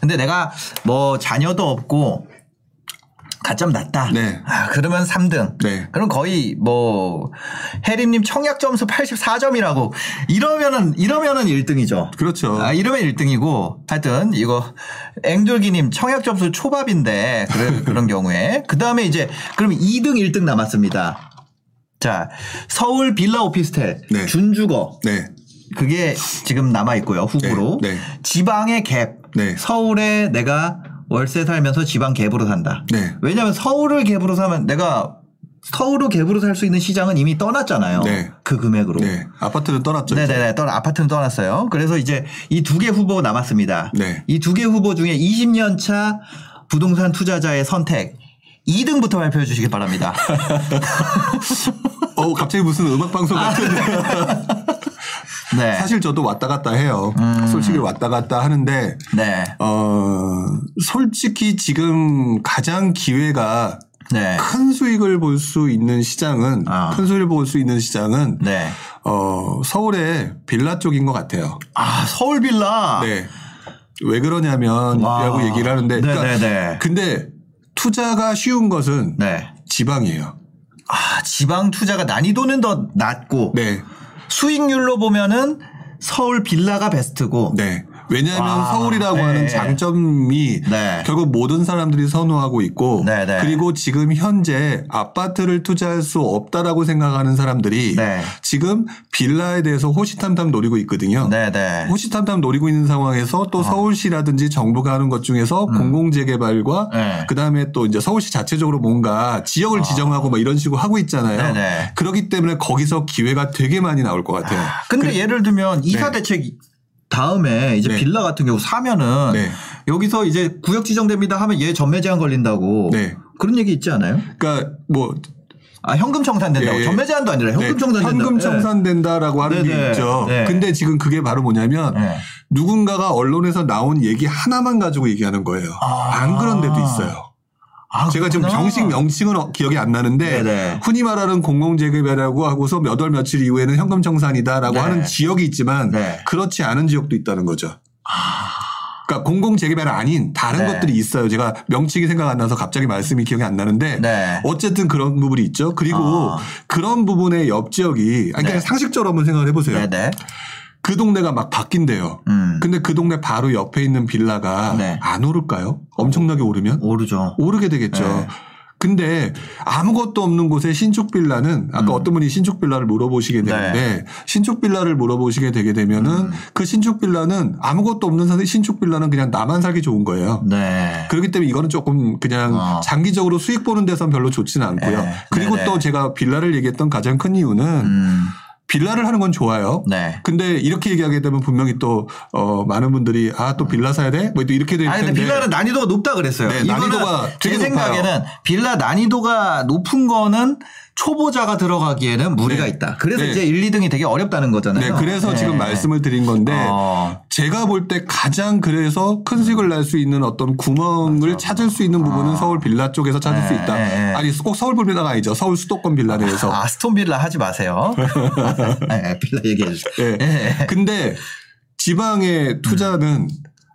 근데 내가 뭐 자녀도 없고 가점 낮다. 네. 아, 그러면 3등. 네. 그럼 거의 뭐 해림님 청약 점수 84점이라고 이러면은 이러면은 1등이죠. 그렇죠. 아, 이러면 1등이고 하여튼 이거 앵돌기님 청약 점수 초밥인데 그런, 그런 경우에 그 다음에 이제 그럼 2등 1등 남았습니다. 자 서울 빌라 오피스텔 네. 준주거 네. 그게 지금 남아 있고요 후보로 네, 네. 지방의 갭 네. 서울에 내가 월세 살면서 지방 갭으로 산다. 네. 왜냐하면 서울을 갭으로 사면 내가 서울을 갭으로 살 수 있는 시장은 이미 떠났잖아요. 네. 그 금액으로. 네. 아파트는 떠났죠. 네네네. 떠 아파트는 떠났어요. 그래서 이제 이 두 개 후보 남았습니다. 네. 이 두 개 후보 중에 20년 차 부동산 투자자의 선택 2등부터 발표해 주시기 바랍니다. [laughs] 어, 갑자기 무슨 음악 방송 같은데. 네. 사실 저도 왔다 갔다 해요. 솔직히 왔다 갔다 하는데, 네. 어, 솔직히 지금 가장 기회가 네. 큰 수익을 볼 수 있는 시장은, 아. 큰 수익을 볼 수 있는 시장은, 네. 어, 서울의 빌라 쪽인 것 같아요. 아, 서울 빌라. 네. 왜 그러냐면, 와. 라고 얘기를 하는데, 그러니까 네네네. 근데 투자가 쉬운 것은 네. 지방이에요. 아, 지방 투자가 난이도는 더 낮고 네. 수익률로 보면은 서울 빌라가 베스트고 네. 왜냐하면 와, 서울이라고 네. 하는 장점이 네. 결국 모든 사람들이 선호하고 있고 네, 네. 그리고 지금 현재 아파트를 투자할 수 없다라고 생각하는 사람들이 네. 지금 빌라에 대해서 호시탐탐 노리고 있거든요. 네네. 어. 호시탐탐 노리고 있는 상황에서 또 서울시라든지 정부가 하는 것 중에서 공공재개발과 음. 네. 그다음에 또 이제 서울시 자체적으로 뭔가 지역을 지정하고 뭐 이런 식으로 하고 있잖아요. 아. 네네. 그렇기 때문에 거기서 기회가 되게 많이 나올 것 같아요. 근데 예를 들면 이사 네. 대책 다음에 이제 네. 빌라 같은 경우 사면은 네. 여기서 이제 구역 지정됩니다 하면 얘 전매 제한 걸린다고 네. 그런 얘기 있지 않아요? 그러니까 뭐 아 현금 청산된다고 예, 예. 전매 제한도 아니라 현금 네, 청산된다. 현금 청산된다라고 하는 네네. 게 있죠. 네. 근데 지금 그게 바로 뭐냐면 네. 누군가가 언론에서 나온 얘기 하나만 가지고 얘기하는 거예요. 아. 안 그런 데도 있어요. 아, 제가 지금 그렇구나. 정식 명칭은 어- 기억이 안 나는데 네네. 흔히 말하는 공공재개발이라고 하고서 몇 월 며칠 이후에는 현금 청산이다라고 네. 하는 지역이 있지만 네. 그렇지 않은 지역도 있다는 거죠. 그러니까 공공 재개발이 아닌 다른 네. 것들이 있어요. 제가 명칭이 생각 안 나서 갑자기 말씀이 기억이 안 나는데 네. 어쨌든 그런 부분이 있죠. 그리고 아. 그런 부분의 옆 지역이 그냥 네. 상식적으로 한번 생각을 해보세요. 그 동네가 막 바뀐대요. 음. 근데 그 동네 바로 옆에 있는 빌라가 네. 안 오를까요? 엄청나게 오르면 오르죠. 오르게 되겠죠. 네. 근데 아무것도 없는 곳에 신축 빌라는 아까 어떤 분이 신축 빌라를 물어보시게 되는데 신축 빌라를 물어보시게 되게 되면은 그 신축 빌라는 아무것도 없는 상태 신축 빌라는 그냥 나만 살기 좋은 거예요. 네. 그렇기 때문에 이거는 조금 그냥 어. 장기적으로 수익 보는 데선 별로 좋지는 않고요. 네. 그리고 네네. 또 제가 빌라를 얘기했던 가장 큰 이유는 음. 빌라를 하는 건 좋아요. 네. 근데 이렇게 얘기하게 되면 분명히 또, 어, 많은 분들이, 아, 또 빌라 사야 돼? 뭐또 이렇게 될 아니 텐데. 근데 빌라는 난이도가 높다 그랬어요. 네, 난이도가 제 높아요. 생각에는 빌라 난이도가 높은 거는 초보자가 들어가기에는 무리가 네. 있다. 그래서 네. 이제 1, 2등이 되게 어렵다는 거잖아요. 네, 그래서 네. 지금 말씀을 드린 건데, 어. 제가 볼 때 가장 그래서 큰 수익을 낼수 있는 어떤 구멍을 찾을 수 있는 부분은 서울 빌라 쪽에서 찾을 수 네, 있다. 네, 네. 아니, 꼭 서울 빌라가 아니죠. 서울 수도권 빌라 내에서. 아, 수도권 빌라 하지 마세요. [laughs] 네, 빌라 얘기해 주세요. 네. 네. 근데 지방의 투자는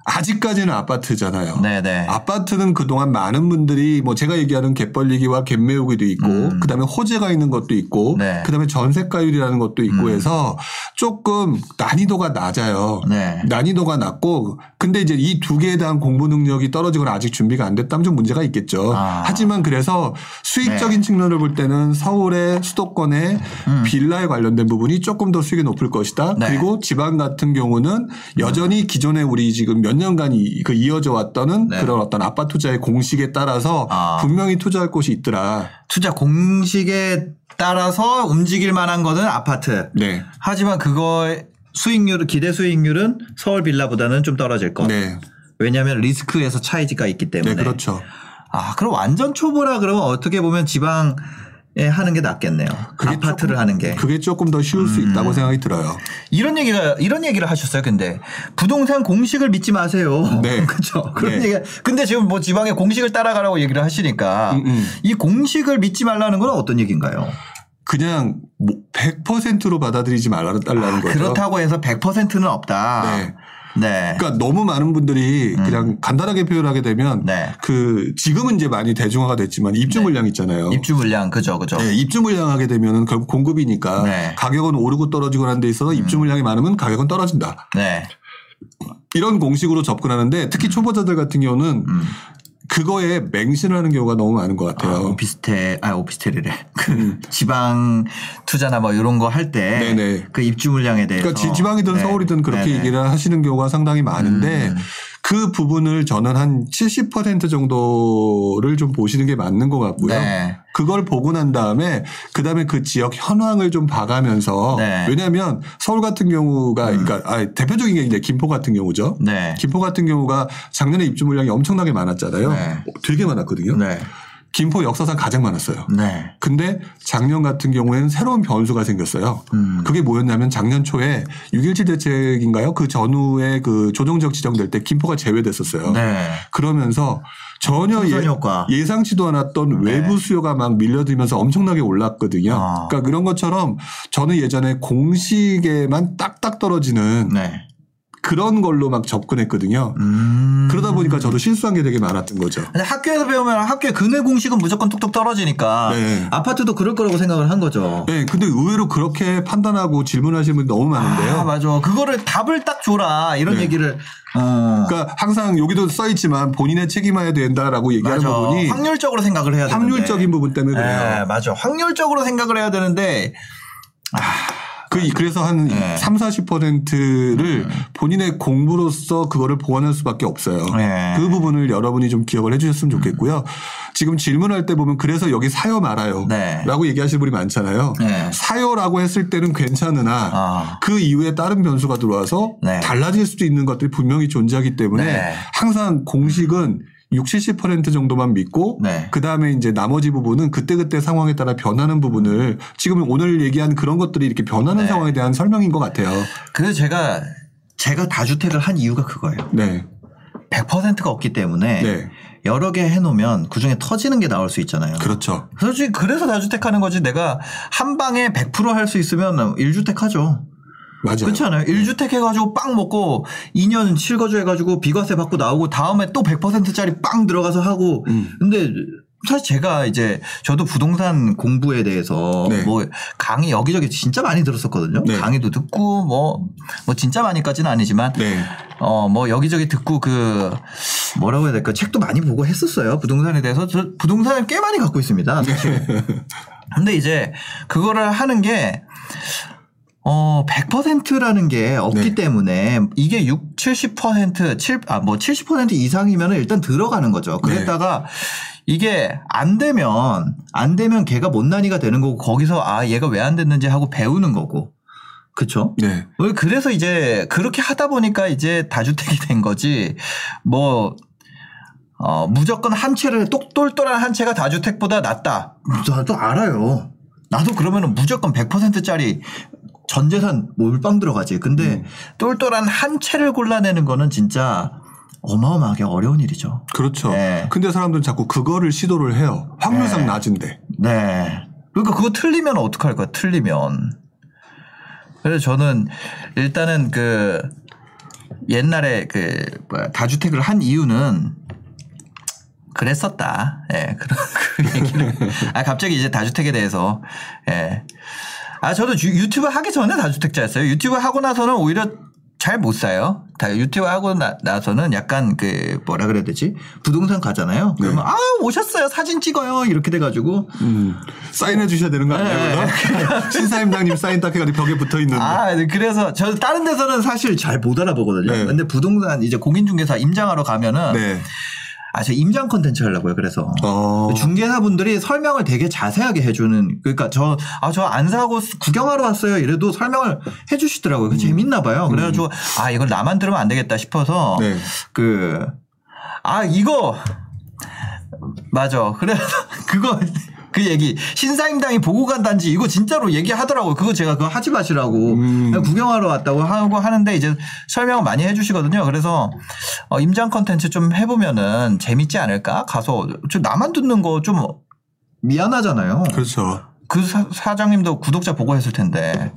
아직까지는 아파트잖아요. 네네. 아파트는 그동안 많은 분들이 뭐 제가 얘기하는 갯벌리기와 갯매우기도 있고 음. 그다음에 호재가 있는 것도 있고 네. 그다음에 전세가율이라는 것도 있고 음. 해서 조금 난이도가 낮아요. 네. 난이도가 낮고 근데 이제 이 두 개에 대한 공부 능력이 떨어지거나 아직 준비가 안 됐다면 좀 문제가 있겠죠. 아. 하지만 그래서 수익적인 네. 측면을 볼 때는 서울의 수도권의 빌라에 관련된 부분이 조금 더 수익이 높을 것이다. 음. 네. 그리고 지방 같은 경우는 여전히 기존에 우리 지금 몇 년간 이- 그 이어져 왔던 네. 그런 어떤 아파트 투자의 공식에 따라서 아. 분명히 투자할 곳이 있더라. 투자 공식에 따라서 움직일 만한 거는 아파트. 네. 하지만 그거의 수익률 기대 수익률은 서울 빌라보다는 좀 떨어질 것. 네. 왜냐하면 리스크에서 차이가 있기 때문에. 네, 그렇죠. 아, 그럼 완전 초보라 그러면 어떻게 보면 지방에 하는 게 낫겠네요. 아파트를 조금- 하는 게. 그게 조금 더 쉬울 수 있다고 음. 생각이 들어요. 이런 얘기가 이런 얘기를 하셨어요. 근데 부동산 공식을 믿지 마세요. 네. [laughs] 그렇죠. 그런 네. 얘기. 근데 지금 뭐 지방의 공식을 따라가라고 얘기를 하시니까 음, 음. 이 공식을 믿지 말라는 건 어떤 얘기인가요? 그냥 뭐 100%로 받아들이지 말라는 아, 거죠. 그렇다고 해서 100%는 없다. 네. 네. 그러니까 너무 많은 분들이 그냥 간단하게 표현하게 되면 음. 네. 그 지금은 이제 많이 대중화가 됐지만 입주 네. 물량 있잖아요. 입주 물량 그죠 그죠. 네, 입주 물량 하게 되면은 결국 공급이니까 네. 음. 가격은 오르고 떨어지고 하는 데 있어서 입주 물량이 많으면 가격은 떨어진다. 네. 이런 공식으로 접근하는데 특히 초보자들 같은 경우는 음. 그거에 맹신을 하는 경우가 너무 많은 것 아, 같아요. 오피스텔 아 오피스텔이래. 그 지방 투자나 뭐 이런 거 할때 음. 그 입주 물량에 대해서 그러니까 지- 지방이든 네. 서울이든 그렇게 네네. 얘기를 하시는 경우가 상당히 많은데 음. 그 부분을 저는 한 70% 정도를 좀 보시는 게 맞는 것 같고요. 네. 그걸 보고 난 다음에 그 다음에 그 지역 현황을 좀 봐가면서 네. 왜냐하면 서울 같은 경우가 그러니까 아, 대표적인 게 이제 김포 같은 경우죠. 네. 김포 같은 경우가 작년에 입주 물량이 엄청나게 많았잖아요. 네. 어, 되게 많았거든요. 네. 김포 역사상 가장 많았어요. 네. 근데 작년 같은 경우에는 새로운 변수가 생겼어요. 음. 그게 뭐였냐면 작년 초에 6.17 대책인가요? 그 전후에 그 조정적 지정될 때 김포가 제외됐었어요. 네. 그러면서 전혀. 예, 상치도 않았던 네. 외부 수요가 막 밀려들면서 엄청나게 올랐거든요. 아. 그러니까 그런 것처럼 저는 예전에 공식에만 딱딱 떨어지는 네. 그런 걸로 막 접근했거든요. 음. 그러다 보니까 저도 실수한 게 되게 많았던 거죠. 학교에서 배우면 학교의 근해 공식은 무조건 뚝뚝 떨어지니까 네. 아파트도 그럴 거라고 생각을 한 거죠. 네, 근데 의외로 그렇게 판단하고 질문하시는 분이 너무 많은데요. 아, 맞아. 그거를 답을 딱 줘라. 이런 네. 얘기를. 어. 그러니까 항상 여기도 써 있지만 본인의 책임해야 된다라고 얘기하는 맞아. 부분이 확률적으로 생각을 해야 되는데. 확률적인 부분 때문에 그래요. 네, 맞아. 확률적으로 생각을 해야 되는데 그 그래서 한 네. 3, 40%를 본인의 공부로서 그거를 보완할 수밖에 없어요. 네. 그 부분을 여러분이 좀 기억을 해 주셨으면 좋겠고요. 지금 질문할 때 보면 그래서 여기 사요 말아요. 네. 라고 얘기하시는 분이 많잖아요. 네. 사요라고 했을 때는 괜찮으나 아. 그 이후에 다른 변수가 들어와서 네. 달라질 수도 있는 것들이 분명히 존재하기 때문에 네. 항상 공식은 60, 70% 정도만 믿고 네. 그 다음에 이제 나머지 부분은 그때그때 상황에 따라 변하는 부분을 지금 오늘 얘기한 그런 것들이 이렇게 변하는 네. 상황에 대한 설명인 것 같아요. 그래서 제가 제가 다주택을 한 이유가 그거예요. 네. 100%가 없기 때문에 네. 여러 개 해놓으면 그 중에 터지는 게 나올 수 있잖아요. 그렇죠. 솔직히 그래서 다주택 하는 거지 내가 한 방에 100%할 수 있으면 1주택 하죠. 맞아요. 그렇지 않아요? 1주택 해가지고 빵 먹고 2년 실거주 해가지고 비과세 받고 나오고 다음에 또 100%짜리 빵 들어가서 하고 음. 근데 사실 제가 이제 저도 부동산 공부에 대해서 네. 뭐 강의 여기저기 진짜 많이 들었었거든요. 네. 강의도 듣고 뭐, 뭐 진짜 많이까지는 아니지만 네. 어, 뭐 여기저기 듣고 그 뭐라고 해야 될까 책도 많이 보고 했었어요. 부동산에 대해서 저 부동산을 꽤 많이 갖고 있습니다. 사실. 근데 이제 그거를 하는 게 어, 100%라는 게 없기 네. 때문에 이게 6, 70%, 7, 아, 뭐 70% 이상이면 일단 들어가는 거죠. 네. 그랬다가 이게 안 되면, 안 되면 걔가 못난이가 되는 거고 거기서 아, 얘가 왜 안 됐는지 하고 배우는 거고. 그쵸? 네. 왜 그래서 이제 그렇게 하다 보니까 이제 다주택이 된 거지 뭐 어, 무조건 한 채를 똑 똘똘한 한 채가 다주택보다 낫다. 나도 알아요. 나도 그러면은 무조건 100%짜리 전 재산 몰빵 들어가지. 근데 음. 똘똘한 한 채를 골라내는 거는 진짜 어마어마하게 어려운 일이죠. 그렇죠. 네. 근데 사람들은 자꾸 그거를 시도를 해요. 확률상 네. 낮은데. 네. 그러니까 그거 틀리면 어떡할 거야, 틀리면. 그래서 저는 일단은 그, 옛날에 그 뭐야 다주택을 한 이유는 그랬었다. 예, 그런 [laughs] 그 얘기를. 아 갑자기 이제 다주택에 대해서 예. 아 저도 유- 유튜브 하기 전에 다주택자였어요. 유튜브 하고 나서는 오히려 잘 못 사요. 다 유튜브 하고 나, 나서는 약간 그 뭐라 그래야 되지? 부동산 가잖아요. 그러면 아 오셨어요. 사진 찍어요. 이렇게 돼가지고 음, 사인해 주셔야 되는 거 아니에요? 그럼? [laughs] 신사임당님 사인 딱 해가지고 벽에 붙어 있는데. 아, 네, 그래서 저 다른 데서는 사실 잘 못 알아보거든요. 네. 근데 부동산 이제 공인중개사 임장하러 가면은 네. 아, 저 임장 컨텐츠 하려고요. 그래서 어. 중개사분들이 설명을 되게 자세하게 해주는 그러니까 저 아 저 안 사고 구경하러 왔어요. 이래도 설명을 해주시더라고요. 그 재밌나 봐요. 그래가지고 아 이걸 나만 들으면 안 되겠다 싶어서 네. 그아 이거 맞아. 그래서 [laughs] 그거 그 얘기 신사임당이 보고 간 단지 이거 진짜로 얘기하더라고요. 그거 제가 그거 하지 마시라고 음. 구경하러 왔다고 하고 하는데 이제 설명을 많이 해주시거든요. 그래서 어, 임장 컨텐츠 좀 해보면은 재밌지 않을까? 가서 저 나만 듣는 거 좀 미안하잖아요. 그렇죠. 그 사, 사장님도 구독자 보고 했을 텐데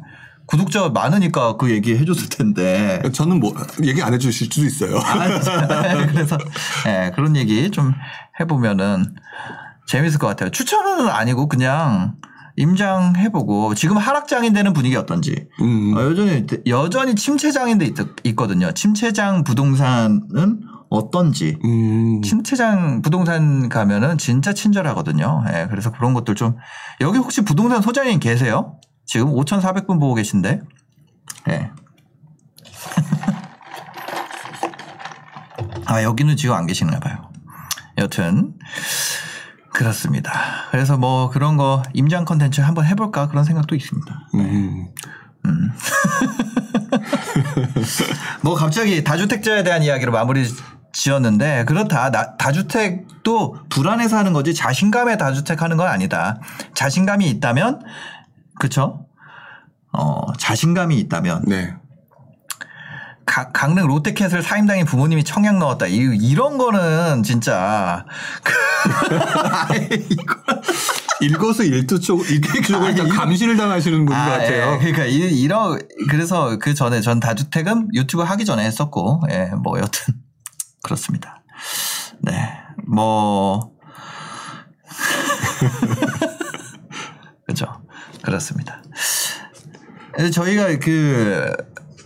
구독자 많으니까 그 얘기 해줬을 텐데. 저는 뭐 얘기 안 해주실 수도 있어요. 아. [laughs] 그래서 예, 그런 얘기 좀 해보면은 재밌을 것 같아요. 추천은 아니고 그냥 임장 해보고 지금 하락장인 되는 분위기 어떤지. 음. 어, 여전히 여전히 침체장인 데 있, 있거든요. 침체장 부동산은 어떤지. 음. 침체장 부동산 가면은 진짜 친절하거든요. 예, 그래서 그런 것들 좀 여기 혹시 부동산 소장님 계세요? 지금 5,400분 보고 계신데. 예. [laughs] 아, 여기는 지금 안 계시나 봐요. 여튼 그렇습니다. 그래서 뭐 그런 거 임장 컨텐츠 한번 해볼까 그런 생각도 있습니다. 음. [laughs] 뭐 갑자기 다주택자에 대한 이야기로 마무리 지었는데 그렇다 나- 다주택도 불안해서 하는 거지 자신감에 다주택 하는 건 아니다. 자신감이 있다면 그쵸? 어 자신감이 있다면 네. 가- 강릉 롯데캐슬 사임당의 부모님이 청약 넣었다. 이, 이런 거는 진짜 [laughs] 아이, 이거 일거수 일투 쪽, 일투 쪽을 다 감시를 당하시는 분인 것 아, 같아요. 예. 그러니까 이, 이런 그래서 그 전에 전 다주택은 유튜브 하기 전에 했었고, 예, 뭐 여튼 그렇습니다. 네, 뭐 [laughs] 그렇죠, 그렇습니다. 저희가 그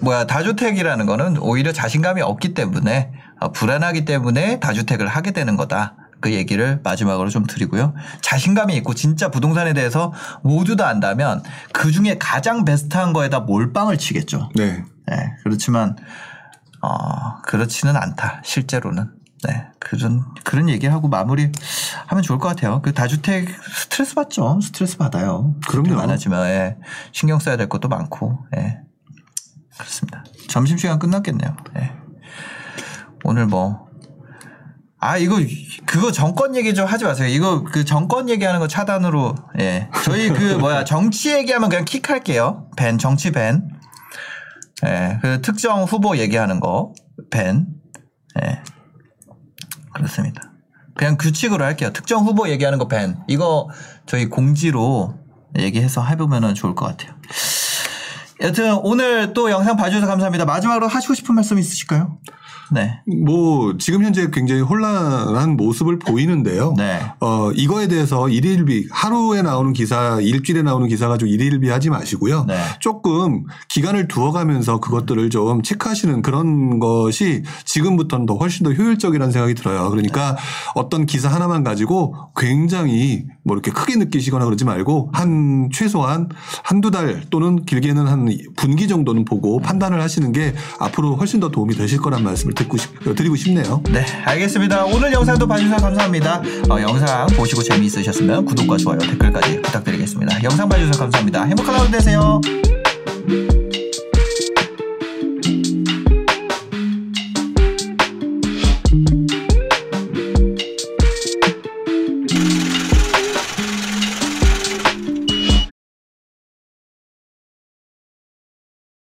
뭐야 다주택이라는 거는 오히려 자신감이 없기 때문에 어, 불안하기 때문에 다주택을 하게 되는 거다. 그 얘기를 마지막으로 좀 드리고요. 자신감이 있고 진짜 부동산에 대해서 모두 다 안다면 그 중에 가장 베스트한 거에다 몰빵을 치겠죠. 네. 네, 그렇지만 어, 그렇지는 않다. 실제로는. 네, 그런 그런 얘기를 하고 마무리 하면 좋을 것 같아요. 그 다주택 스트레스 받죠. 스트레스 받아요. 그럼요. 많아지면 예, 신경 써야 될 것도 많고. 예. 그렇습니다. 점심 시간 끝났겠네요. 예. 오늘 뭐. 아, 이거, 그거 정권 얘기 좀 하지 마세요. 이거 그 정권 얘기하는 거 차단으로, 예. 저희 그 [laughs] 뭐야, 정치 얘기하면 그냥 킥할게요. 밴, 정치 밴. 예. 그 특정 후보 얘기하는 거, 밴. 예. 그렇습니다. 그냥 규칙으로 할게요. 특정 후보 얘기하는 거 밴. 이거 저희 공지로 얘기해서 해보면 좋을 것 같아요. 여튼 오늘 또 영상 봐주셔서 감사합니다. 마지막으로 하시고 싶은 말씀 있으실까요? 네. 뭐 지금 현재 굉장히 혼란한 모습을 보이는데요. 네. 어 이거에 대해서 일일비 하루에 나오는 기사, 일주일에 나오는 기사 가지고 일일비 하지 마시고요. 네. 조금 기간을 두어가면서 그것들을 좀 체크하시는 그런 것이 지금부터는 더 훨씬 더 효율적이라는 생각이 들어요. 그러니까 어떤 기사 하나만 가지고 굉장히 뭐 이렇게 크게 느끼시거나 그러지 말고 한 최소한 한두 달 또는 길게는 한 분기 정도는 보고 판단을 하시는 게 앞으로 훨씬 더 도움이 되실 거란 말씀을 듣고 싶, 드리고 싶네요. 네, 알겠습니다. 오늘 영상도 봐주셔서 감사합니다. 어, 영상 보시고 재미있으셨으면 구독과 좋아요, 댓글까지 부탁드리겠습니다. 영상 봐주셔서 감사합니다. 행복한 하루 되세요.